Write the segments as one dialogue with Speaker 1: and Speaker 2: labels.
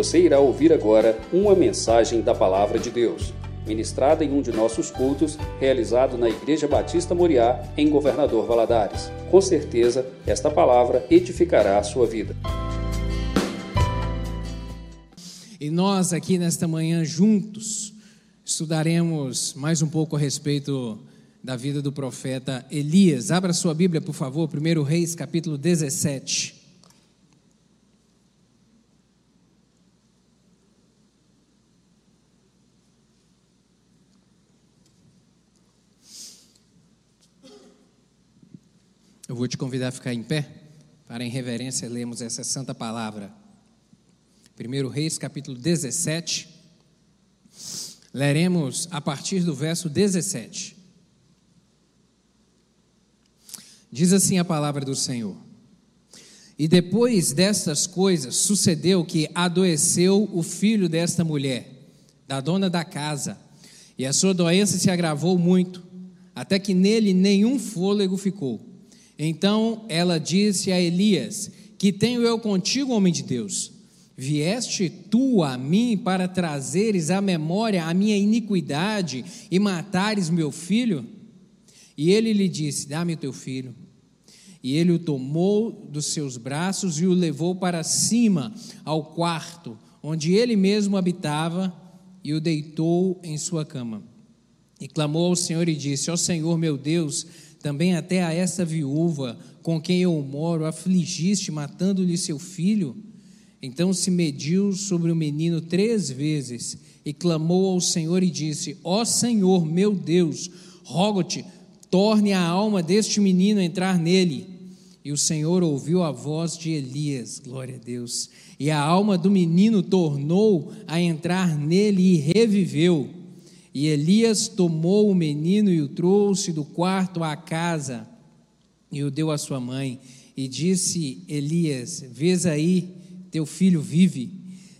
Speaker 1: Você irá ouvir agora uma mensagem da Palavra de Deus, ministrada em um de nossos cultos, realizado na Igreja Batista Moriá, em Governador Valadares. Com certeza, esta palavra edificará a sua vida.
Speaker 2: E nós aqui nesta manhã juntos estudaremos mais um pouco a respeito da vida do profeta Elias. Abra sua Bíblia, por favor, 1 Reis, capítulo 17. Vou te convidar a ficar em pé para, em reverência, lermos essa santa palavra. 1 Reis, capítulo 17. Leremos a partir do verso 17. Diz assim a palavra do Senhor. E depois destas coisas, sucedeu que adoeceu o filho desta mulher, da dona da casa, e a sua doença se agravou muito, até que nele nenhum fôlego ficou. Então ela disse a Elias: Que tenho eu contigo, homem de Deus? Vieste tu a mim para trazeres à memória a minha iniquidade e matares meu filho? E ele lhe disse: Dá-me teu filho. E ele o tomou dos seus braços e o levou para cima ao quarto, onde ele mesmo habitava, e o deitou em sua cama. E clamou ao Senhor e disse: Ó Senhor meu Deus, também até a essa viúva com quem eu moro afligiste, matando-lhe seu filho? Então se mediu sobre o menino três vezes e clamou ao Senhor e disse: Ó Senhor meu Deus, rogo-te torne a alma deste menino a entrar nele. E o Senhor ouviu a voz de Elias, glória a Deus. E a alma do menino tornou a entrar nele e reviveu. E Elias tomou o menino e o trouxe do quarto à casa e o deu à sua mãe. E disse Elias: Vês aí, teu filho vive.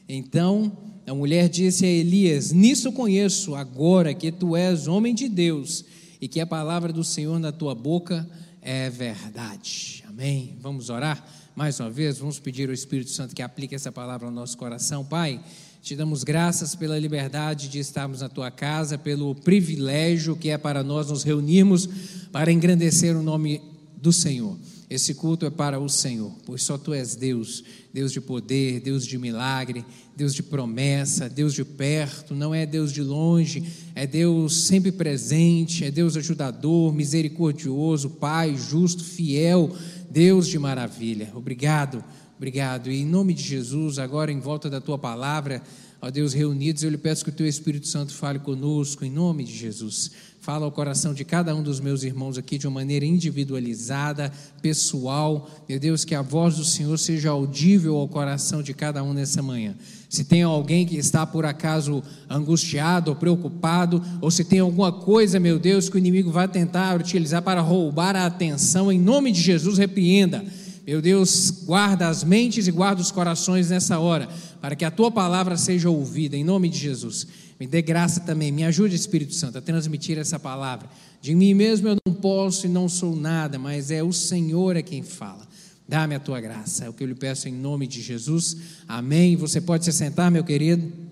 Speaker 2: Então a mulher disse a Elias: Nisso conheço agora que tu és homem de Deus e que a palavra do Senhor na tua boca é verdade. Amém. Vamos orar mais uma vez, vamos pedir ao Espírito Santo que aplique essa palavra ao nosso coração. Pai, te damos graças pela liberdade de estarmos na tua casa, pelo privilégio que é para nós nos reunirmos para engrandecer o nome do Senhor. Esse culto é para o Senhor, pois só tu és Deus, Deus de poder, Deus de milagre, Deus de promessa, Deus de perto, não é Deus de longe, é Deus sempre presente, é Deus ajudador, misericordioso, Pai, justo, fiel, Deus de maravilha. Obrigado, obrigado. E em nome de Jesus, agora em volta da tua palavra, ó Deus, reunidos, eu lhe peço que o teu Espírito Santo fale conosco, em nome de Jesus. Fala ao coração de cada um dos meus irmãos aqui de uma maneira individualizada, pessoal. Meu Deus, que a voz do Senhor seja audível ao coração de cada um nessa manhã. Se tem alguém que está por acaso angustiado ou preocupado, ou se tem alguma coisa, meu Deus, que o inimigo vai tentar utilizar para roubar a atenção, em nome de Jesus, repreenda. Meu Deus, guarda as mentes e guarda os corações nessa hora, para que a tua palavra seja ouvida, em nome de Jesus. Me dê graça também, me ajude, Espírito Santo, a transmitir essa palavra. De mim mesmo eu não posso e não sou nada, mas é o Senhor é quem fala. Dá-me a tua graça, é o que eu lhe peço em nome de Jesus. Amém. Você pode se sentar, meu querido.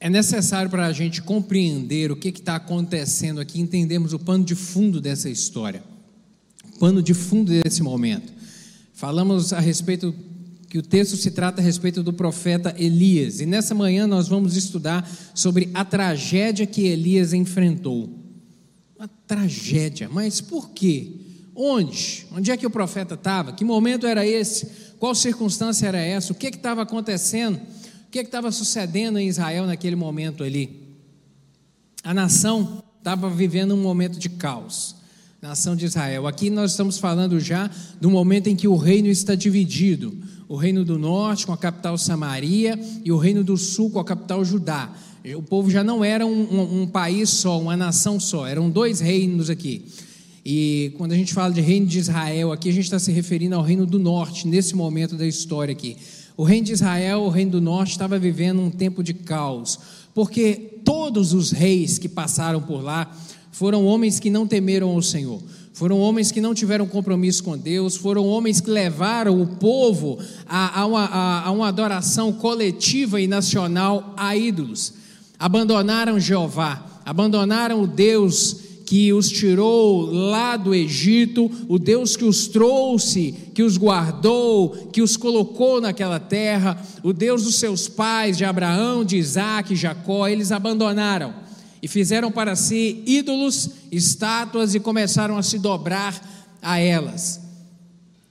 Speaker 2: É necessário para a gente compreender o que está acontecendo aqui, entendermos o pano de fundo dessa história pano de fundo desse momento. Falamos a respeito que o texto se trata a respeito do profeta Elias, e nessa manhã nós vamos estudar sobre a tragédia que Elias enfrentou. Uma tragédia, mas por quê? Onde? Onde é que o profeta estava? Que momento era esse? Qual circunstância era essa? O que estava acontecendo? O que estava sucedendo em Israel naquele momento ali? A nação estava vivendo um momento de caos nação de Israel. Aqui nós estamos falando já do momento em que o reino está dividido: o reino do norte com a capital Samaria e o reino do sul com a capital Judá. O povo já não era um, um, um país só, uma nação só, eram dois reinos aqui. E quando a gente fala de reino de Israel, aqui a gente está se referindo ao reino do norte, nesse momento da história aqui. O reino de Israel, o reino do norte, estava vivendo um tempo de caos, porque todos os reis que passaram por lá foram homens que não temeram ao Senhor. Foram homens que não tiveram compromisso com Deus, foram homens que levaram o povo a, a, uma, a, a uma adoração coletiva e nacional a ídolos. Abandonaram Jeová, abandonaram o Deus que os tirou lá do Egito, o Deus que os trouxe, que os guardou, que os colocou naquela terra, o Deus dos seus pais, de Abraão, de Isaac, Jacó, eles abandonaram e fizeram para si ídolos, estátuas e começaram a se dobrar a elas.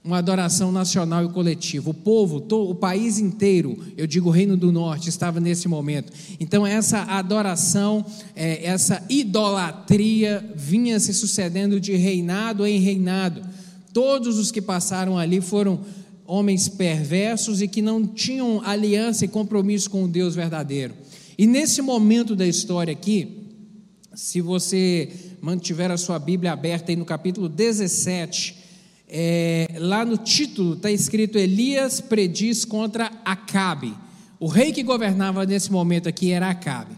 Speaker 2: Uma adoração nacional e coletiva. O povo, o país inteiro, eu digo o Reino do Norte, estava nesse momento. Então, essa adoração, é, essa idolatria vinha se sucedendo de reinado em reinado. Todos os que passaram ali foram homens perversos e que não tinham aliança e compromisso com o Deus verdadeiro. E nesse momento da história aqui, se você mantiver a sua Bíblia aberta aí no capítulo 17, é, lá no título está escrito Elias prediz contra Acabe. O rei que governava nesse momento aqui era Acabe.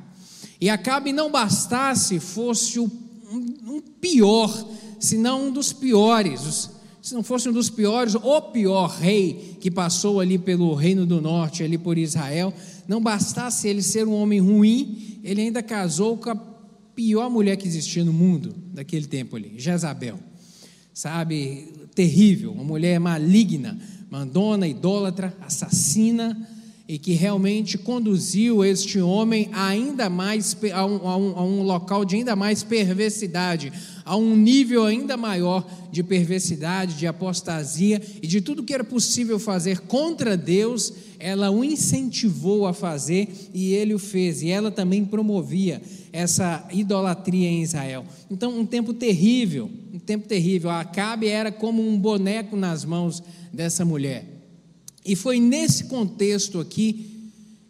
Speaker 2: E Acabe não bastasse fosse o, um, um pior, senão um dos piores, se não fosse um dos piores, o pior rei que passou ali pelo reino do norte, ali por Israel, não bastasse ele ser um homem ruim, ele ainda casou com a pior mulher que existia no mundo daquele tempo ali, Jezabel. Sabe, terrível, uma mulher maligna, mandona, idólatra, assassina, e que realmente conduziu este homem ainda mais a um, a, um, a um, local de ainda mais perversidade, a um nível ainda maior de perversidade, de apostasia e de tudo que era possível fazer contra Deus, ela o incentivou a fazer e ele o fez, e ela também promovia essa idolatria em Israel. Então, um tempo terrível, um tempo terrível. Acabe era como um boneco nas mãos dessa mulher. E foi nesse contexto aqui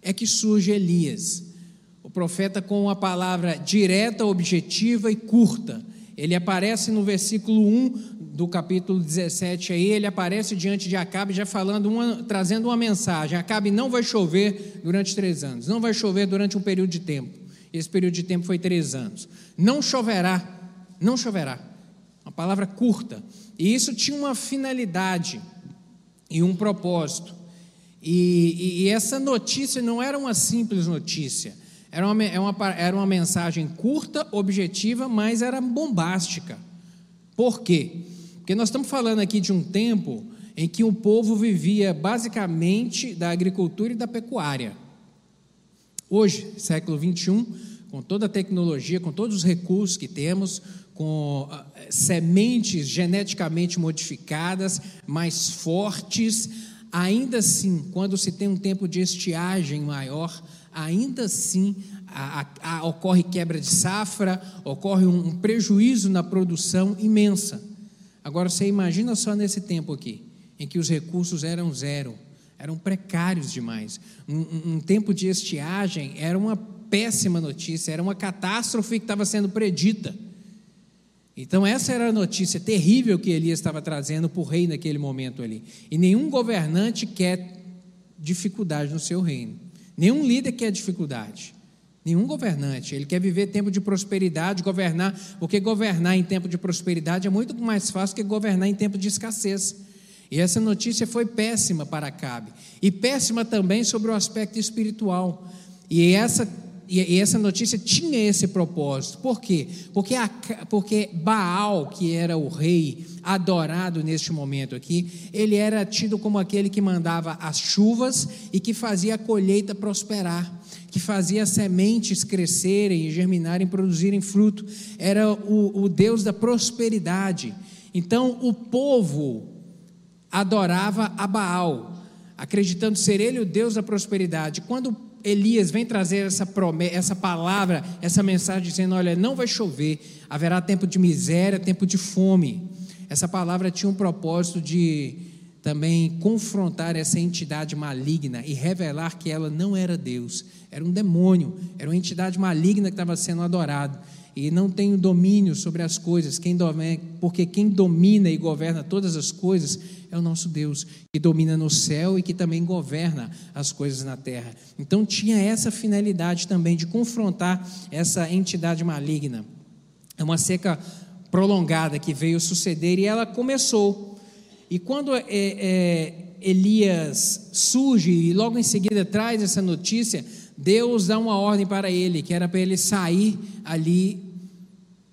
Speaker 2: é que surge Elias, o profeta com uma palavra direta, objetiva e curta. Ele aparece no versículo 1 do capítulo 17 aí, ele aparece diante de Acabe já falando uma, trazendo uma mensagem. Acabe não vai chover durante três anos, não vai chover durante um período de tempo. Esse período de tempo foi três anos. Não choverá, não choverá. Uma palavra curta. E isso tinha uma finalidade e um propósito. E, e, e essa notícia não era uma simples notícia. Era uma, era, é uma, era uma mensagem curta, objetiva, mas era bombástica. Por quê? Porque nós estamos falando aqui de um tempo em que o povo vivia basicamente da agricultura e da pecuária. Hoje, século 21, com toda a tecnologia, com todos os recursos que temos, com ah, sementes geneticamente modificadas, mais fortes, ainda assim, quando se tem um tempo de estiagem maior, ainda assim a, a, a, ocorre quebra de safra, ocorre um, um prejuízo na produção imensa. Agora você imagina só nesse tempo aqui, em que os recursos eram zero eram precários demais. Um, um, tempo de estiagem era uma péssima notícia, era uma catástrofe que estava sendo predita. Então, essa era a notícia terrível que Elias estava trazendo para o rei naquele momento ali. E nenhum governante quer dificuldade no seu reino, nenhum líder quer dificuldade. Nenhum governante, ele quer viver tempo de prosperidade, governar, porque governar em tempo de prosperidade é muito mais fácil que governar em tempo de escassez. E essa notícia foi péssima para Acabe. E péssima também sobre o aspecto espiritual. E essa, e essa notícia tinha esse propósito. Por quê? Porque, a, porque Baal, que era o rei adorado neste momento aqui, ele era tido como aquele que mandava as chuvas e que fazia a colheita prosperar que fazia sementes crescerem, germinarem, produzirem fruto, era o, o Deus da prosperidade. Então, o povo adorava a Baal, acreditando ser ele o Deus da prosperidade. Quando Elias vem trazer essa, promessa, essa palavra, essa mensagem dizendo: Olha, não vai chover, haverá tempo de miséria, tempo de fome. Essa palavra tinha um propósito de também confrontar essa entidade maligna e revelar que ela não era Deus, era um demônio, era uma entidade maligna que estava sendo adorada e não tem o domínio sobre as coisas, quem domina, porque quem domina e governa todas as coisas é o nosso Deus, que domina no céu e que também governa as coisas na terra. Então tinha essa finalidade também de confrontar essa entidade maligna. É uma seca prolongada que veio suceder e ela começou. E quando é, é, Elias surge e logo em seguida traz essa notícia, Deus dá uma ordem para ele, que era para ele sair ali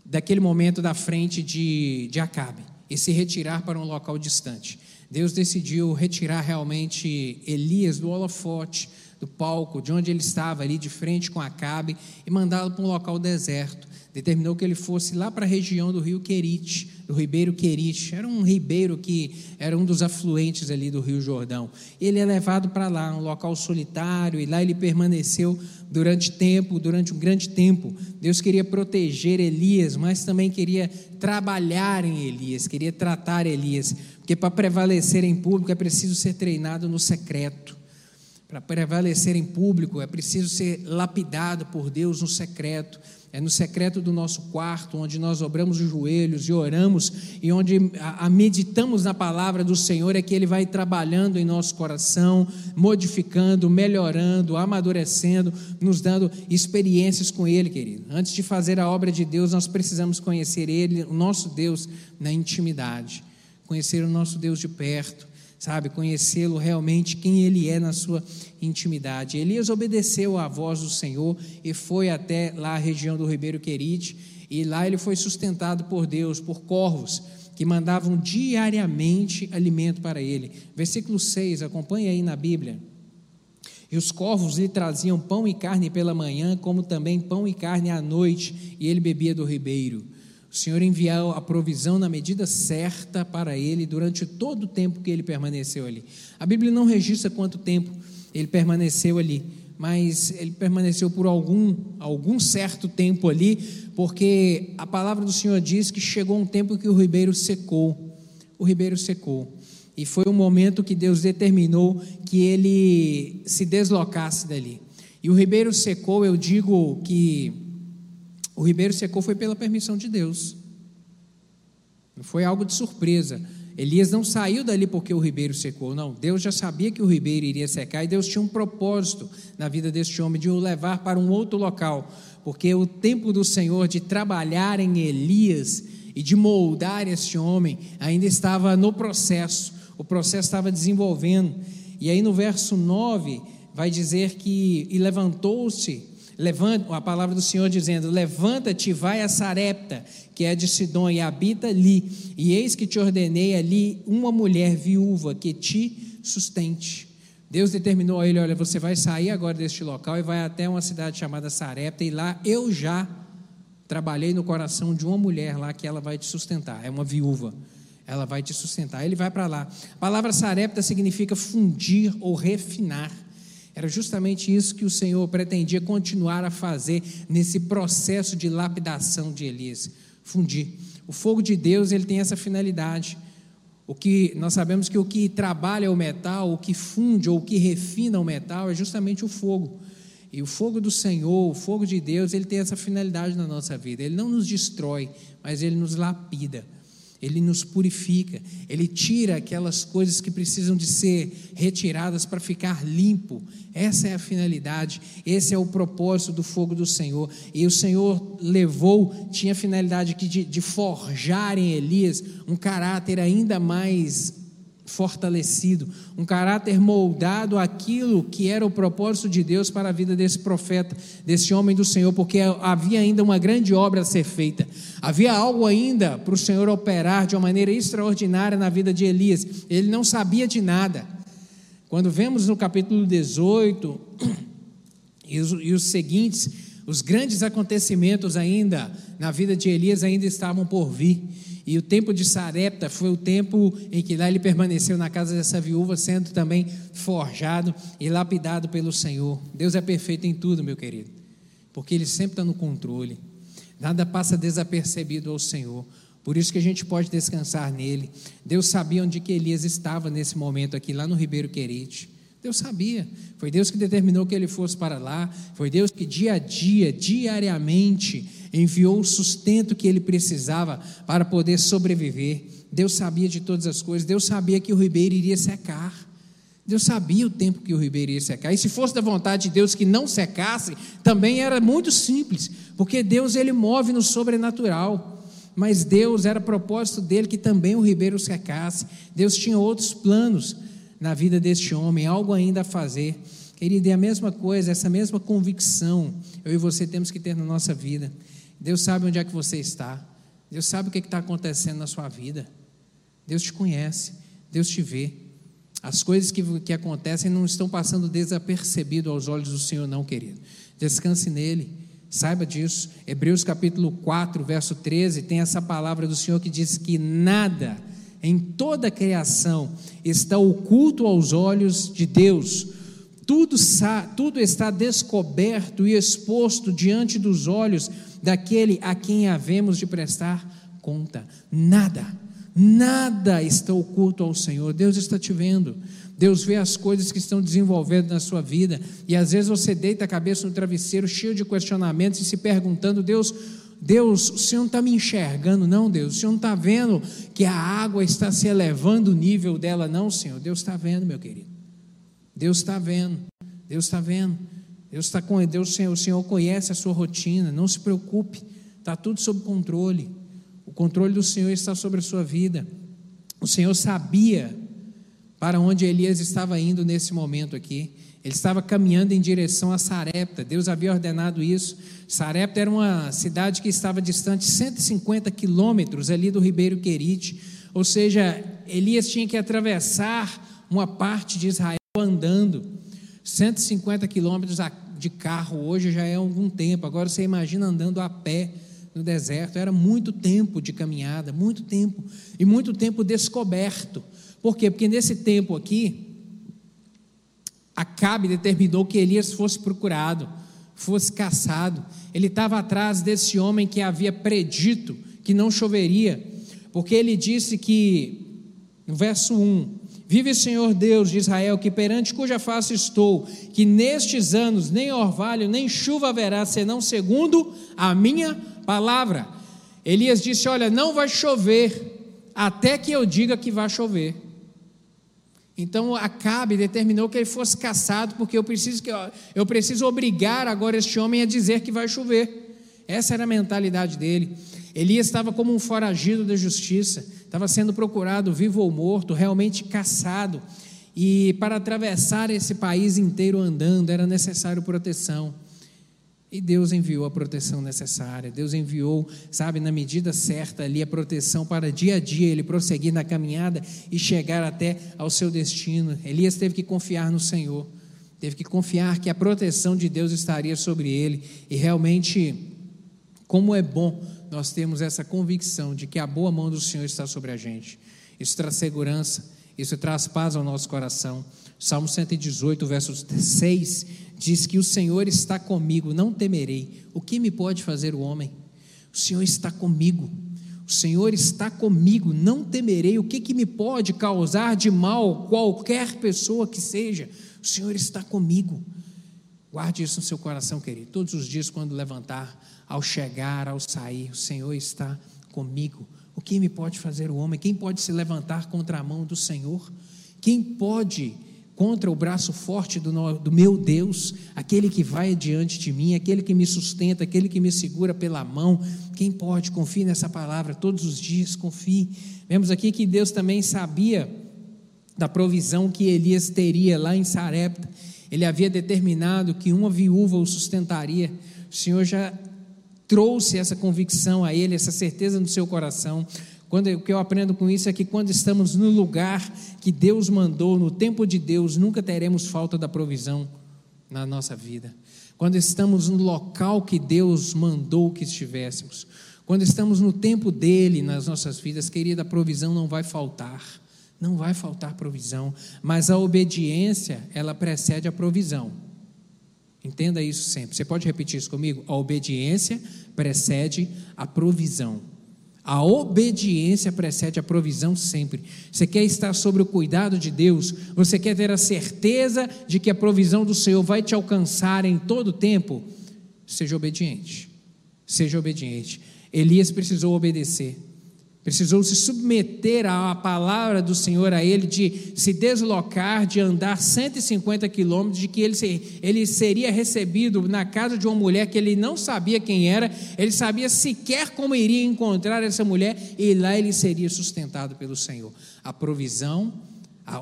Speaker 2: daquele momento da frente de, de Acabe e se retirar para um local distante. Deus decidiu retirar realmente Elias do holofote, do palco, de onde ele estava ali de frente com Acabe e mandá-lo para um local deserto determinou que ele fosse lá para a região do rio Querite, do ribeiro Querite. Era um ribeiro que era um dos afluentes ali do rio Jordão. Ele é levado para lá, um local solitário, e lá ele permaneceu durante tempo, durante um grande tempo. Deus queria proteger Elias, mas também queria trabalhar em Elias, queria tratar Elias, porque para prevalecer em público é preciso ser treinado no secreto. Para prevalecer em público é preciso ser lapidado por Deus no secreto. É no secreto do nosso quarto, onde nós dobramos os joelhos e oramos, e onde a, a meditamos na palavra do Senhor, é que Ele vai trabalhando em nosso coração, modificando, melhorando, amadurecendo, nos dando experiências com Ele, querido. Antes de fazer a obra de Deus, nós precisamos conhecer Ele, o nosso Deus, na intimidade, conhecer o nosso Deus de perto sabe, conhecê-lo realmente, quem ele é na sua intimidade. Elias obedeceu à voz do Senhor e foi até lá a região do Ribeiro Querite, e lá ele foi sustentado por Deus, por corvos, que mandavam diariamente alimento para ele. Versículo 6, acompanhe aí na Bíblia. E os corvos lhe traziam pão e carne pela manhã, como também pão e carne à noite, e ele bebia do ribeiro. O Senhor enviou a provisão na medida certa para ele durante todo o tempo que ele permaneceu ali. A Bíblia não registra quanto tempo ele permaneceu ali, mas ele permaneceu por algum, algum certo tempo ali, porque a palavra do Senhor diz que chegou um tempo que o ribeiro secou. O ribeiro secou. E foi um momento que Deus determinou que ele se deslocasse dali. E o ribeiro secou, eu digo que o ribeiro secou foi pela permissão de Deus. Não foi algo de surpresa. Elias não saiu dali porque o ribeiro secou, não. Deus já sabia que o ribeiro iria secar e Deus tinha um propósito na vida deste homem de o levar para um outro local, porque o tempo do Senhor de trabalhar em Elias e de moldar este homem ainda estava no processo. O processo estava desenvolvendo. E aí no verso 9 vai dizer que e levantou-se Levanta, a palavra do Senhor dizendo: Levanta-te, vai a Sarepta, que é de Sidom, e habita ali. E eis que te ordenei ali uma mulher viúva que te sustente. Deus determinou a ele: Olha, você vai sair agora deste local e vai até uma cidade chamada Sarepta, e lá eu já trabalhei no coração de uma mulher lá que ela vai te sustentar. É uma viúva. Ela vai te sustentar. Ele vai para lá. A palavra Sarepta significa fundir ou refinar. Era justamente isso que o Senhor pretendia continuar a fazer nesse processo de lapidação de Elias, fundir. O fogo de Deus, ele tem essa finalidade. O que nós sabemos que o que trabalha o metal, o que funde ou o que refina o metal é justamente o fogo. E o fogo do Senhor, o fogo de Deus, ele tem essa finalidade na nossa vida. Ele não nos destrói, mas ele nos lapida. Ele nos purifica, ele tira aquelas coisas que precisam de ser retiradas para ficar limpo. Essa é a finalidade, esse é o propósito do fogo do Senhor. E o Senhor levou, tinha a finalidade de, de forjar em Elias um caráter ainda mais fortalecido, um caráter moldado àquilo que era o propósito de Deus para a vida desse profeta, desse homem do Senhor, porque havia ainda uma grande obra a ser feita, havia algo ainda para o Senhor operar de uma maneira extraordinária na vida de Elias, ele não sabia de nada. Quando vemos no capítulo 18 e os, e os seguintes, os grandes acontecimentos ainda na vida de Elias ainda estavam por vir. E o tempo de Sarepta foi o tempo em que lá ele permaneceu na casa dessa viúva, sendo também forjado e lapidado pelo Senhor. Deus é perfeito em tudo, meu querido, porque Ele sempre está no controle. Nada passa desapercebido ao Senhor. Por isso que a gente pode descansar nele. Deus sabia onde que Elias estava nesse momento aqui, lá no Ribeiro Querite. Deus sabia. Foi Deus que determinou que ele fosse para lá. Foi Deus que dia a dia, diariamente, enviou o sustento que ele precisava para poder sobreviver. Deus sabia de todas as coisas, Deus sabia que o ribeiro iria secar. Deus sabia o tempo que o ribeiro ia secar. E se fosse da vontade de Deus que não secasse, também era muito simples, porque Deus ele move no sobrenatural. Mas Deus era propósito dele que também o ribeiro secasse. Deus tinha outros planos na vida deste homem, algo ainda a fazer. Querido, é a mesma coisa, essa mesma convicção eu e você temos que ter na nossa vida. Deus sabe onde é que você está. Deus sabe o que é está acontecendo na sua vida. Deus te conhece, Deus te vê. As coisas que, que acontecem não estão passando desapercebido aos olhos do Senhor, não, querido. Descanse nele, saiba disso. Hebreus capítulo 4, verso 13, tem essa palavra do Senhor que diz que nada em toda a criação está oculto aos olhos de Deus. Tudo, tudo está descoberto e exposto diante dos olhos daquele a quem havemos de prestar conta. Nada Nada está oculto ao Senhor. Deus está te vendo. Deus vê as coisas que estão desenvolvendo na sua vida. E às vezes você deita a cabeça no travesseiro, cheio de questionamentos, e se perguntando: Deus, Deus, o Senhor não está me enxergando, não, Deus. O Senhor não está vendo que a água está se elevando o nível dela, não, Senhor. Deus está vendo, meu querido. Deus está vendo. Deus está vendo. Deus está com Deus, o Senhor conhece a sua rotina. Não se preocupe. Está tudo sob controle. O controle do Senhor está sobre a sua vida. O Senhor sabia para onde Elias estava indo nesse momento aqui. Ele estava caminhando em direção a Sarepta. Deus havia ordenado isso. Sarepta era uma cidade que estava distante 150 quilômetros ali do Ribeiro Querite. Ou seja, Elias tinha que atravessar uma parte de Israel andando. 150 quilômetros de carro hoje já é algum tempo. Agora você imagina andando a pé no deserto. Era muito tempo de caminhada, muito tempo. E muito tempo descoberto. Por quê? Porque nesse tempo aqui, Acabe determinou que Elias fosse procurado, fosse caçado. Ele estava atrás desse homem que havia predito que não choveria, porque ele disse que, no verso 1, Vive o Senhor Deus de Israel, que perante cuja face estou, que nestes anos nem orvalho nem chuva haverá, senão segundo a minha palavra. Elias disse: Olha, não vai chover, até que eu diga que vai chover. Então Acabe determinou que ele fosse caçado, porque eu preciso, que, eu preciso obrigar agora este homem a dizer que vai chover. Essa era a mentalidade dele. Elias estava como um foragido da justiça, estava sendo procurado, vivo ou morto, realmente caçado. E para atravessar esse país inteiro andando era necessário proteção. E Deus enviou a proteção necessária. Deus enviou, sabe, na medida certa ali a proteção para dia a dia ele prosseguir na caminhada e chegar até ao seu destino. Elias teve que confiar no Senhor. Teve que confiar que a proteção de Deus estaria sobre ele. E realmente, como é bom nós temos essa convicção de que a boa mão do Senhor está sobre a gente. Isso traz segurança, isso traz paz ao nosso coração. Salmo 118, verso 6 diz que o Senhor está comigo, não temerei. O que me pode fazer o homem? O Senhor está comigo. O Senhor está comigo, não temerei. O que, que me pode causar de mal qualquer pessoa que seja? O Senhor está comigo. Guarde isso no seu coração, querido. Todos os dias, quando levantar, ao chegar, ao sair, o Senhor está comigo. O que me pode fazer o homem? Quem pode se levantar contra a mão do Senhor? Quem pode contra o braço forte do, do, meu Deus, aquele que vai diante de mim, aquele que me sustenta, aquele que me segura pela mão. Quem pode? Confie nessa palavra todos os dias, confie. Vemos aqui que Deus também sabia da provisão que Elias teria lá em Sarepta. Ele havia determinado que uma viúva o sustentaria. O Senhor já trouxe essa convicção a ele, essa certeza no seu coração. Quando, o que eu aprendo com isso é que quando estamos no lugar que Deus mandou, no tempo de Deus, nunca teremos falta da provisão na nossa vida. Quando estamos no local que Deus mandou que estivéssemos, quando estamos no tempo dele nas nossas vidas, querida, a provisão não vai faltar. Não vai faltar provisão, mas a obediência, ela precede a provisão. Entenda isso sempre. Você pode repetir isso comigo? A obediência precede a provisão. A obediência precede a provisão sempre. Você quer estar sobre o cuidado de Deus? Você quer ter a certeza de que a provisão do Senhor vai te alcançar em todo o tempo? Seja obediente. Seja obediente. Elias precisou obedecer. Precisou se submeter à palavra do Senhor a ele, de se deslocar, de andar 150 quilômetros, de que ele, ele seria recebido na casa de uma mulher que ele não sabia quem era, ele sabia sequer como iria encontrar essa mulher, e lá ele seria sustentado pelo Senhor. A provisão a,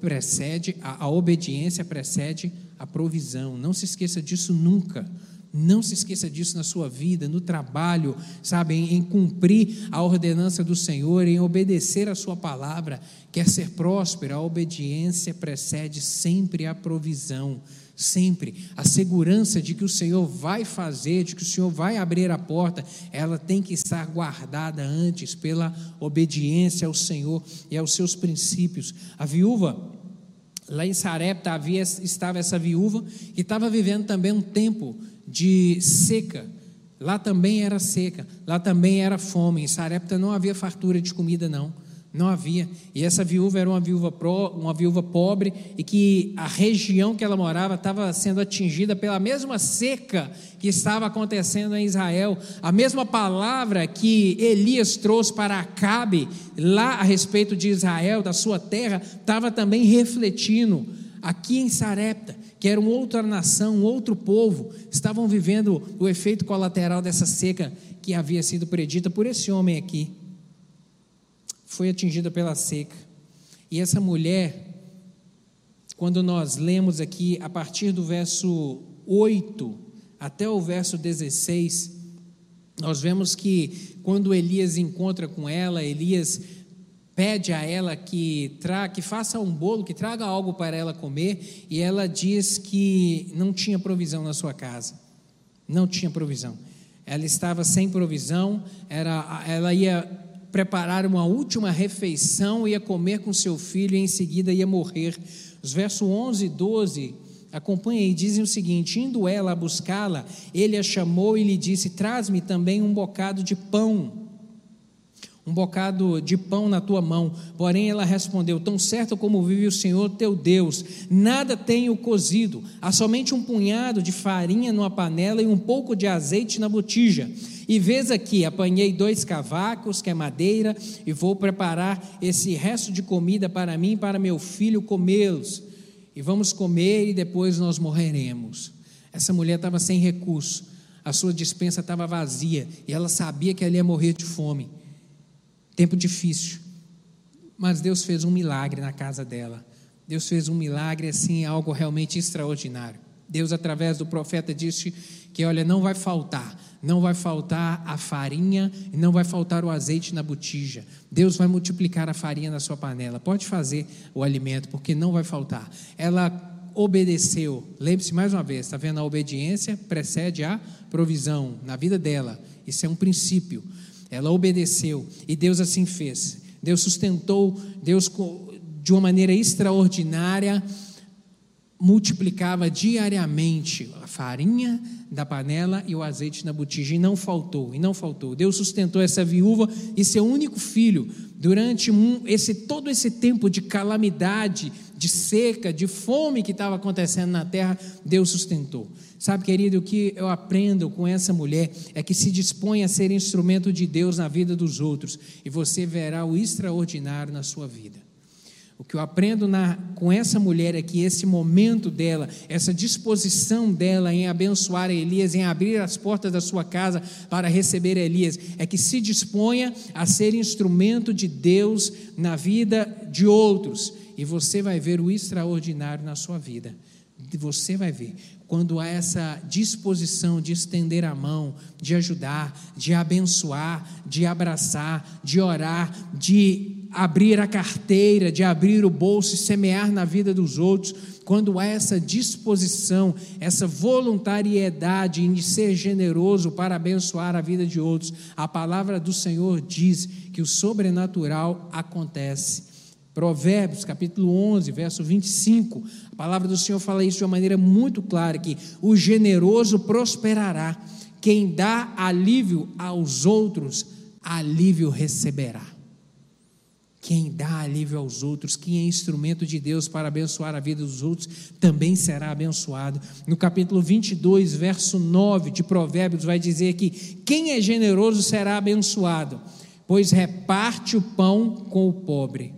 Speaker 2: precede, a, a obediência precede a provisão, não se esqueça disso nunca. Não se esqueça disso na sua vida, no trabalho, sabe, em, em, cumprir a ordenança do Senhor, em obedecer a sua palavra. Quer ser próspero, a obediência precede sempre a provisão, sempre. A segurança de que o Senhor vai fazer, de que o Senhor vai abrir a porta, ela tem que estar guardada antes pela obediência ao Senhor e aos seus princípios. A viúva lá em Sarepta havia, estava essa viúva que estava vivendo também um tempo de seca. Lá também era seca, lá também era fome. Em Sarepta não havia fartura de comida, não. Não havia. E essa viúva era uma viúva, pro, uma viúva pobre e que a região que ela morava estava sendo atingida pela mesma seca que estava acontecendo em Israel. A mesma palavra que Elias trouxe para Acabe lá a respeito de Israel, da sua terra, estava também refletindo aqui em Sarepta que era outra nação, outro povo, estavam vivendo o efeito colateral dessa seca que havia sido predita por esse homem aqui. Foi atingida pela seca. E essa mulher, quando nós lemos aqui, a partir do verso 8 até o verso 16, nós vemos que quando Elias encontra com ela, Elias pede a ela que, tra que faça um bolo, que traga algo para ela comer, e ela diz que não tinha provisão na sua casa. Não tinha provisão. Ela estava sem provisão, era, ela ia preparar uma última refeição, ia comer com seu filho e em seguida ia morrer. Os versos 11 e 12 acompanhem e dizem o seguinte: Indo ela a buscá-la, ele a chamou e lhe disse: Traz-me também um bocado de pão um bocado de pão na tua mão. Porém ela respondeu: Tão certo como vive o Senhor teu Deus, nada tenho cozido, há somente um punhado de farinha numa panela e um pouco de azeite na botija. E vês aqui, apanhei dois cavacos, que é madeira, e vou preparar esse resto de comida para mim e para meu filho comê-los. E vamos comer e depois nós morreremos. Essa mulher estava sem recurso, a sua dispensa estava vazia, e ela sabia que ela ia morrer de fome. Tempo difícil. Mas Deus fez um milagre na casa dela. Deus fez um milagre assim, algo realmente extraordinário. Deus, através do profeta, disse que, olha, não vai faltar, não vai faltar a farinha não vai faltar o azeite na botija. Deus vai multiplicar a farinha na sua panela. Pode fazer o alimento, porque não vai faltar. Ela obedeceu. Lembre-se mais uma vez, está vendo? A obediência precede a provisão na vida dela. Isso é um princípio. Ela obedeceu e Deus assim fez. Deus sustentou, Deus de uma maneira extraordinária multiplicava diariamente a farinha da panela e o azeite na botija e não faltou, e não faltou. Deus sustentou essa viúva e seu único filho durante um, esse todo esse tempo de calamidade, de seca, de fome que estava acontecendo na terra, Deus sustentou. Sabe, querido, o que eu aprendo com essa mulher é que se dispõe a ser instrumento de Deus na vida dos outros e você verá o extraordinário na sua vida. O que eu aprendo na, com essa mulher é que esse momento dela, essa disposição dela em abençoar Elias, em abrir as portas da sua casa para receber Elias, é que se disponha a ser instrumento de Deus na vida de outros. E você vai ver o extraordinário na sua vida. Você vai ver quando há essa disposição de estender a mão, de ajudar, de abençoar, de abraçar, de orar, de abrir a carteira, de abrir o bolso e semear na vida dos outros, quando há essa disposição, essa voluntariedade em ser generoso para abençoar a vida de outros, a palavra do Senhor diz que o sobrenatural acontece. Provérbios, capítulo 11, verso 25, a palavra do Senhor fala isso de uma maneira muito clara: que o generoso prosperará, quem dá alívio aos outros, alívio receberá. Quem dá alívio aos outros, quem é instrumento de Deus para abençoar a vida dos outros, também será abençoado. No capítulo 22, verso 9 de Provérbios, vai dizer que quem é generoso será abençoado pois reparte o pão com o pobre.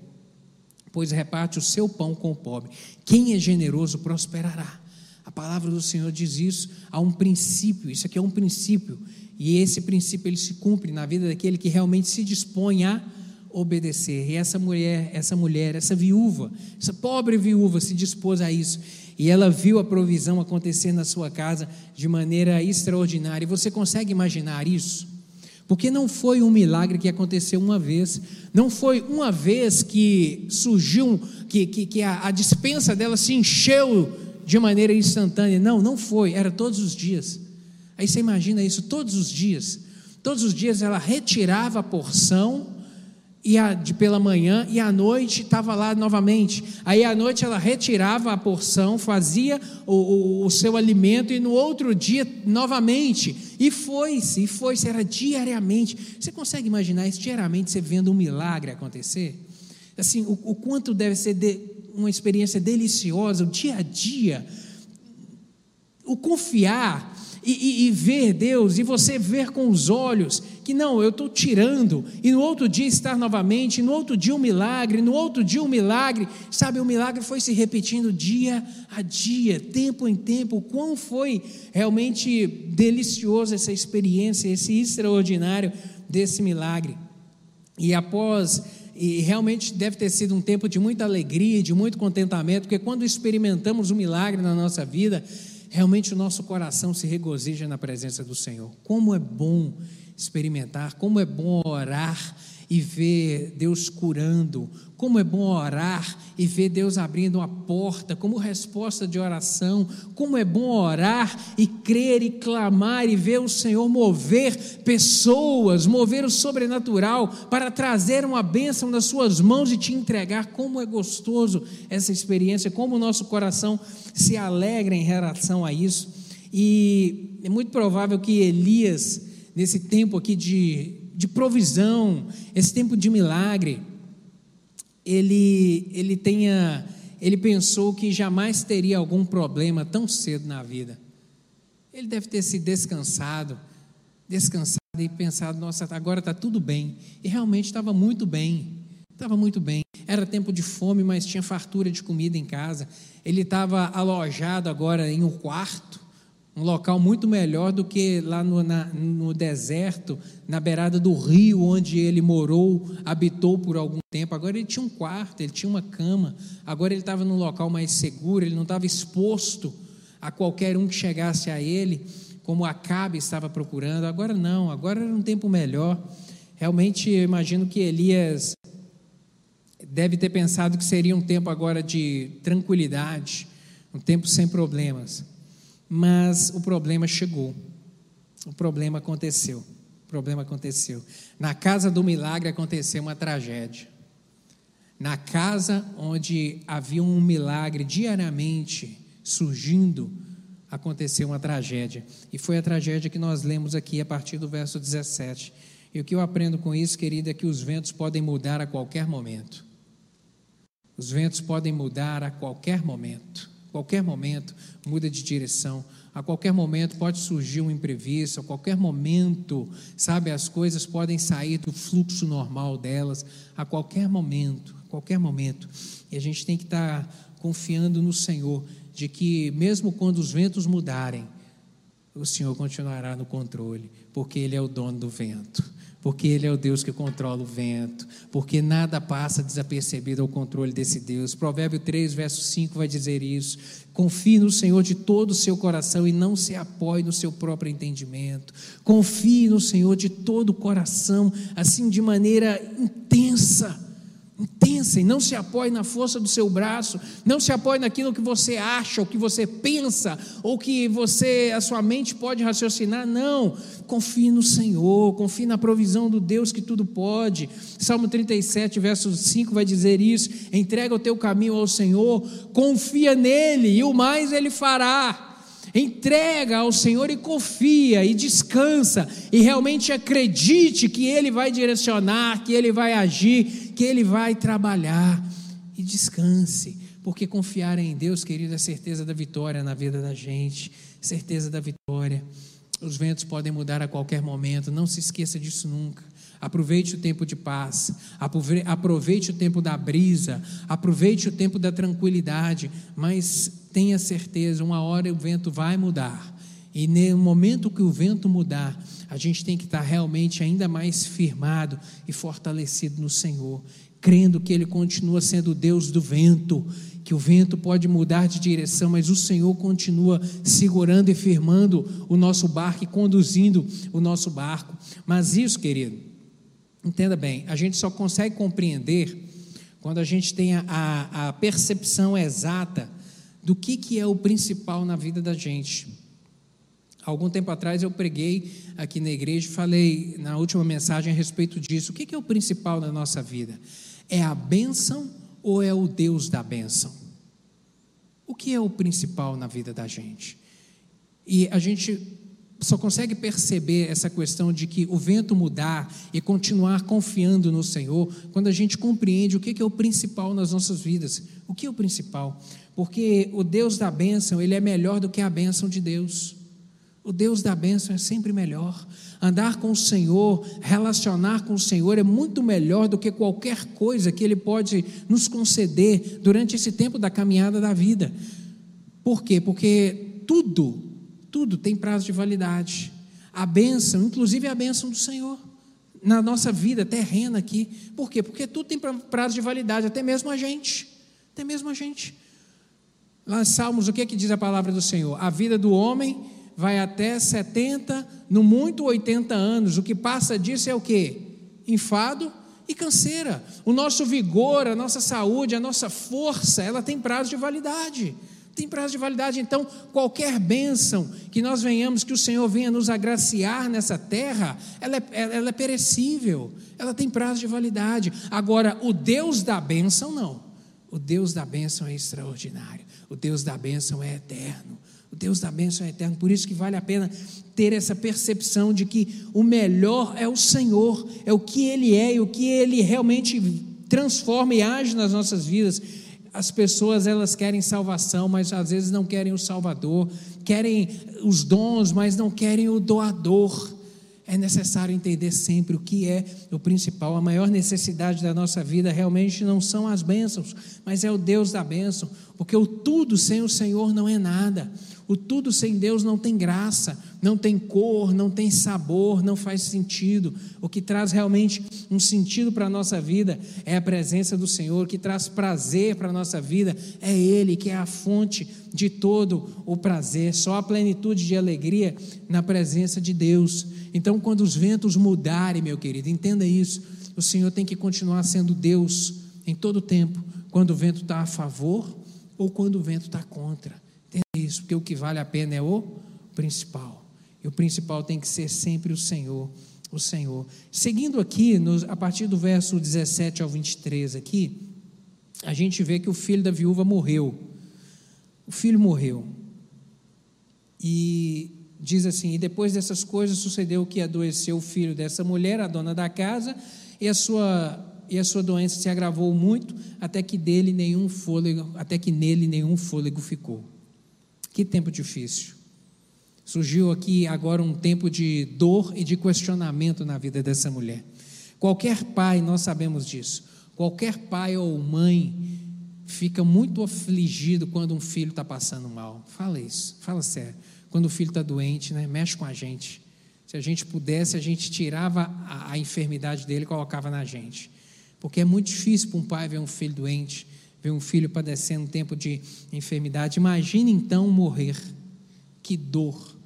Speaker 2: Pois reparte o seu pão com o pobre. Quem é generoso prosperará. A palavra do Senhor diz isso. Há um princípio, isso aqui é um princípio. E esse princípio ele se cumpre na vida daquele que realmente se dispõe a obedecer. E essa mulher, essa mulher, essa viúva, essa pobre viúva se dispôs a isso. E ela viu a provisão acontecer na sua casa de maneira extraordinária. E você consegue imaginar isso? Porque não foi um milagre que aconteceu uma vez, não foi uma vez que surgiu, que, que, que a, a dispensa dela se encheu de maneira instantânea. Não, não foi, era todos os dias. Aí você imagina isso, todos os dias. Todos os dias ela retirava a porção e a, de pela manhã e à noite estava lá novamente. Aí à noite ela retirava a porção, fazia o, o, o seu alimento e no outro dia novamente. E foi-se, e foi-se, era diariamente. Você consegue imaginar isso diariamente, você vendo um milagre acontecer? Assim, o, o quanto deve ser de, uma experiência deliciosa, o dia a dia. O confiar e, e, e, ver Deus, e você ver com os olhos que não, eu estou tirando, e no outro dia estar novamente, no outro dia um milagre, no outro dia um milagre, sabe, o milagre foi se repetindo dia a dia, tempo em tempo, quão foi realmente delicioso essa experiência, esse extraordinário desse milagre. E após e realmente deve ter sido um tempo de muita alegria, de muito contentamento, porque quando experimentamos um milagre na nossa vida, realmente o nosso coração se regozija na presença do Senhor. Como é bom experimentar, como é bom orar e ver Deus curando, como é bom orar e ver Deus abrindo uma porta, como resposta de oração, como é bom orar e crer e clamar e ver o Senhor mover pessoas, mover o sobrenatural para trazer uma bênção nas suas mãos e te entregar. Como é gostoso essa experiência, como o nosso coração se alegra em relação a isso. E é muito provável que Elias, nesse tempo aqui de de provisão, esse tempo de milagre, ele, ele tenha, ele pensou que jamais teria algum problema tão cedo na vida. Ele deve ter se descansado, descansado e pensado, nossa, agora está tudo bem. E realmente estava muito bem, estava muito bem. Era tempo de fome, mas tinha fartura de comida em casa. Ele estava alojado agora em um quarto, um local muito melhor do que lá no, na, no deserto, na beirada do rio, onde ele morou, habitou por algum tempo. Agora ele tinha um quarto, ele tinha uma cama, agora ele estava num local mais seguro, ele não estava exposto a qualquer um que chegasse a ele, como Acabe estava procurando. Agora não, agora era um tempo melhor. Realmente eu imagino que Elias deve ter pensado que seria um tempo agora de tranquilidade, um tempo sem problemas. Mas o problema chegou. O problema aconteceu. O problema aconteceu. Na casa do milagre aconteceu uma tragédia. Na casa onde havia um milagre diariamente surgindo, aconteceu uma tragédia. E foi a tragédia que nós lemos aqui a partir do verso 17. E o que eu aprendo com isso, querida, é que os ventos podem mudar a qualquer momento. Os ventos podem mudar a qualquer momento qualquer momento muda de direção, a qualquer momento pode surgir um imprevisto, a qualquer momento, sabe, as coisas podem sair do fluxo normal delas, a qualquer momento, a qualquer momento. E a gente tem que estar confiando no Senhor, de que mesmo quando os ventos mudarem, o Senhor continuará no controle, porque Ele é o dono do vento porque Ele é o Deus que controla o vento, porque nada passa desapercebido ao controle desse Deus. Provérbio 3, verso 5 vai dizer isso. Confie no Senhor de todo o seu coração e não se apoie no seu próprio entendimento. Confie no Senhor de todo o coração, assim de maneira intensa e não se apoie na força do seu braço, não se apoie naquilo que você acha, ou que você pensa, ou que você, a sua mente pode raciocinar, não. Confie no Senhor, confie na provisão do Deus que tudo pode. Salmo 37, verso 5 vai dizer isso: entrega o teu caminho ao Senhor, confia nele, e o mais ele fará. Entrega ao Senhor e confia e descansa e realmente acredite que Ele vai direcionar, que Ele vai agir, que Ele vai trabalhar e descanse, porque confiar em Deus, querido, é certeza da vitória na vida da gente, certeza da vitória. Os ventos podem mudar a qualquer momento, não se esqueça disso nunca. Aproveite o tempo de paz, aproveite o tempo da brisa, aproveite o tempo da tranquilidade, mas tenha certeza, uma hora o vento vai mudar. E no momento que o vento mudar, a gente tem que estar realmente ainda mais firmado e fortalecido no Senhor, crendo que Ele continua sendo o Deus do vento, que o vento pode mudar de direção, mas o Senhor continua segurando e firmando o nosso barco e conduzindo o nosso barco. Mas isso, querido, entenda bem, a gente só consegue compreender quando a gente tem a, a percepção exata do que, que é o principal na vida da gente. Algum tempo atrás eu preguei aqui na igreja e falei na última mensagem a respeito disso. O que é o principal na nossa vida? É a bênção ou é o Deus da bênção? O que é o principal na vida da gente? E a gente só consegue perceber essa questão de que o vento mudar e continuar confiando no Senhor quando a gente compreende o que é o principal nas nossas vidas. O que é o principal? Porque o Deus da bênção, ele é melhor do que a bênção de Deus. O Deus da bênção é sempre melhor. Andar com o Senhor, relacionar com o Senhor é muito melhor do que qualquer coisa que Ele pode nos conceder durante esse tempo da caminhada da vida. Por quê? Porque tudo, tudo tem prazo de validade. A bênção, inclusive a bênção do Senhor, na nossa vida terrena aqui. Por quê? Porque tudo tem prazo de validade, até mesmo a gente. Até mesmo a gente. Lá em Salmos, o que, é que diz a palavra do Senhor? A vida do homem vai até 70, no muito 80 anos. O que passa disso é o que? Enfado e canseira. O nosso vigor, a nossa saúde, a nossa força, ela tem prazo de validade. Tem prazo de validade, então qualquer bênção que nós venhamos, que o Senhor venha nos agraciar nessa terra, ela é, ela é perecível, ela tem prazo de validade. Agora, o Deus da bênção, não. O Deus da bênção é extraordinário, o Deus da bênção é eterno. O Deus da bênção é eterno, por isso que vale a pena ter essa percepção de que o melhor é o Senhor, é o que Ele é e o que Ele realmente transforma e age nas nossas vidas. As pessoas elas querem salvação, mas às vezes não querem o Salvador, querem os dons, mas não querem o doador. É necessário entender sempre o que é o principal. A maior necessidade da nossa vida realmente não são as bênçãos, mas é o Deus da bênção, porque o tudo sem o Senhor não é nada. O tudo sem Deus não tem graça, não tem cor, não tem sabor, não faz sentido. O que traz realmente um sentido para a nossa vida é a presença do Senhor, o que traz prazer para a nossa vida é Ele, que é a fonte de todo o prazer. Só a plenitude de alegria na presença de Deus. Então, quando os ventos mudarem, meu querido, entenda isso. O Senhor tem que continuar sendo Deus em todo o tempo, quando o vento está a favor ou quando o vento está contra. Entenda isso, porque o que vale a pena é o principal. E o principal tem que ser sempre o Senhor, o Senhor. Seguindo aqui, a partir do verso 17 ao 23 aqui, a gente vê que o filho da viúva morreu. O filho morreu. E diz assim: E depois dessas coisas sucedeu que adoeceu o filho dessa mulher, a dona da casa, e a sua e a sua doença se agravou muito, até que dele nenhum fôlego, até que nele nenhum fôlego ficou. Que tempo difícil. Surgiu aqui agora um tempo de dor e de questionamento na vida dessa mulher. Qualquer pai, nós sabemos disso, qualquer pai ou mãe fica muito afligido quando um filho está passando mal. Fala isso, fala sério. Quando o filho está doente, né, mexe com a gente. Se a gente pudesse, a gente tirava a, a enfermidade dele e colocava na gente. Porque é muito difícil para um pai ver um filho doente ver um filho padecendo um tempo de enfermidade. Imagine então morrer. Que dor.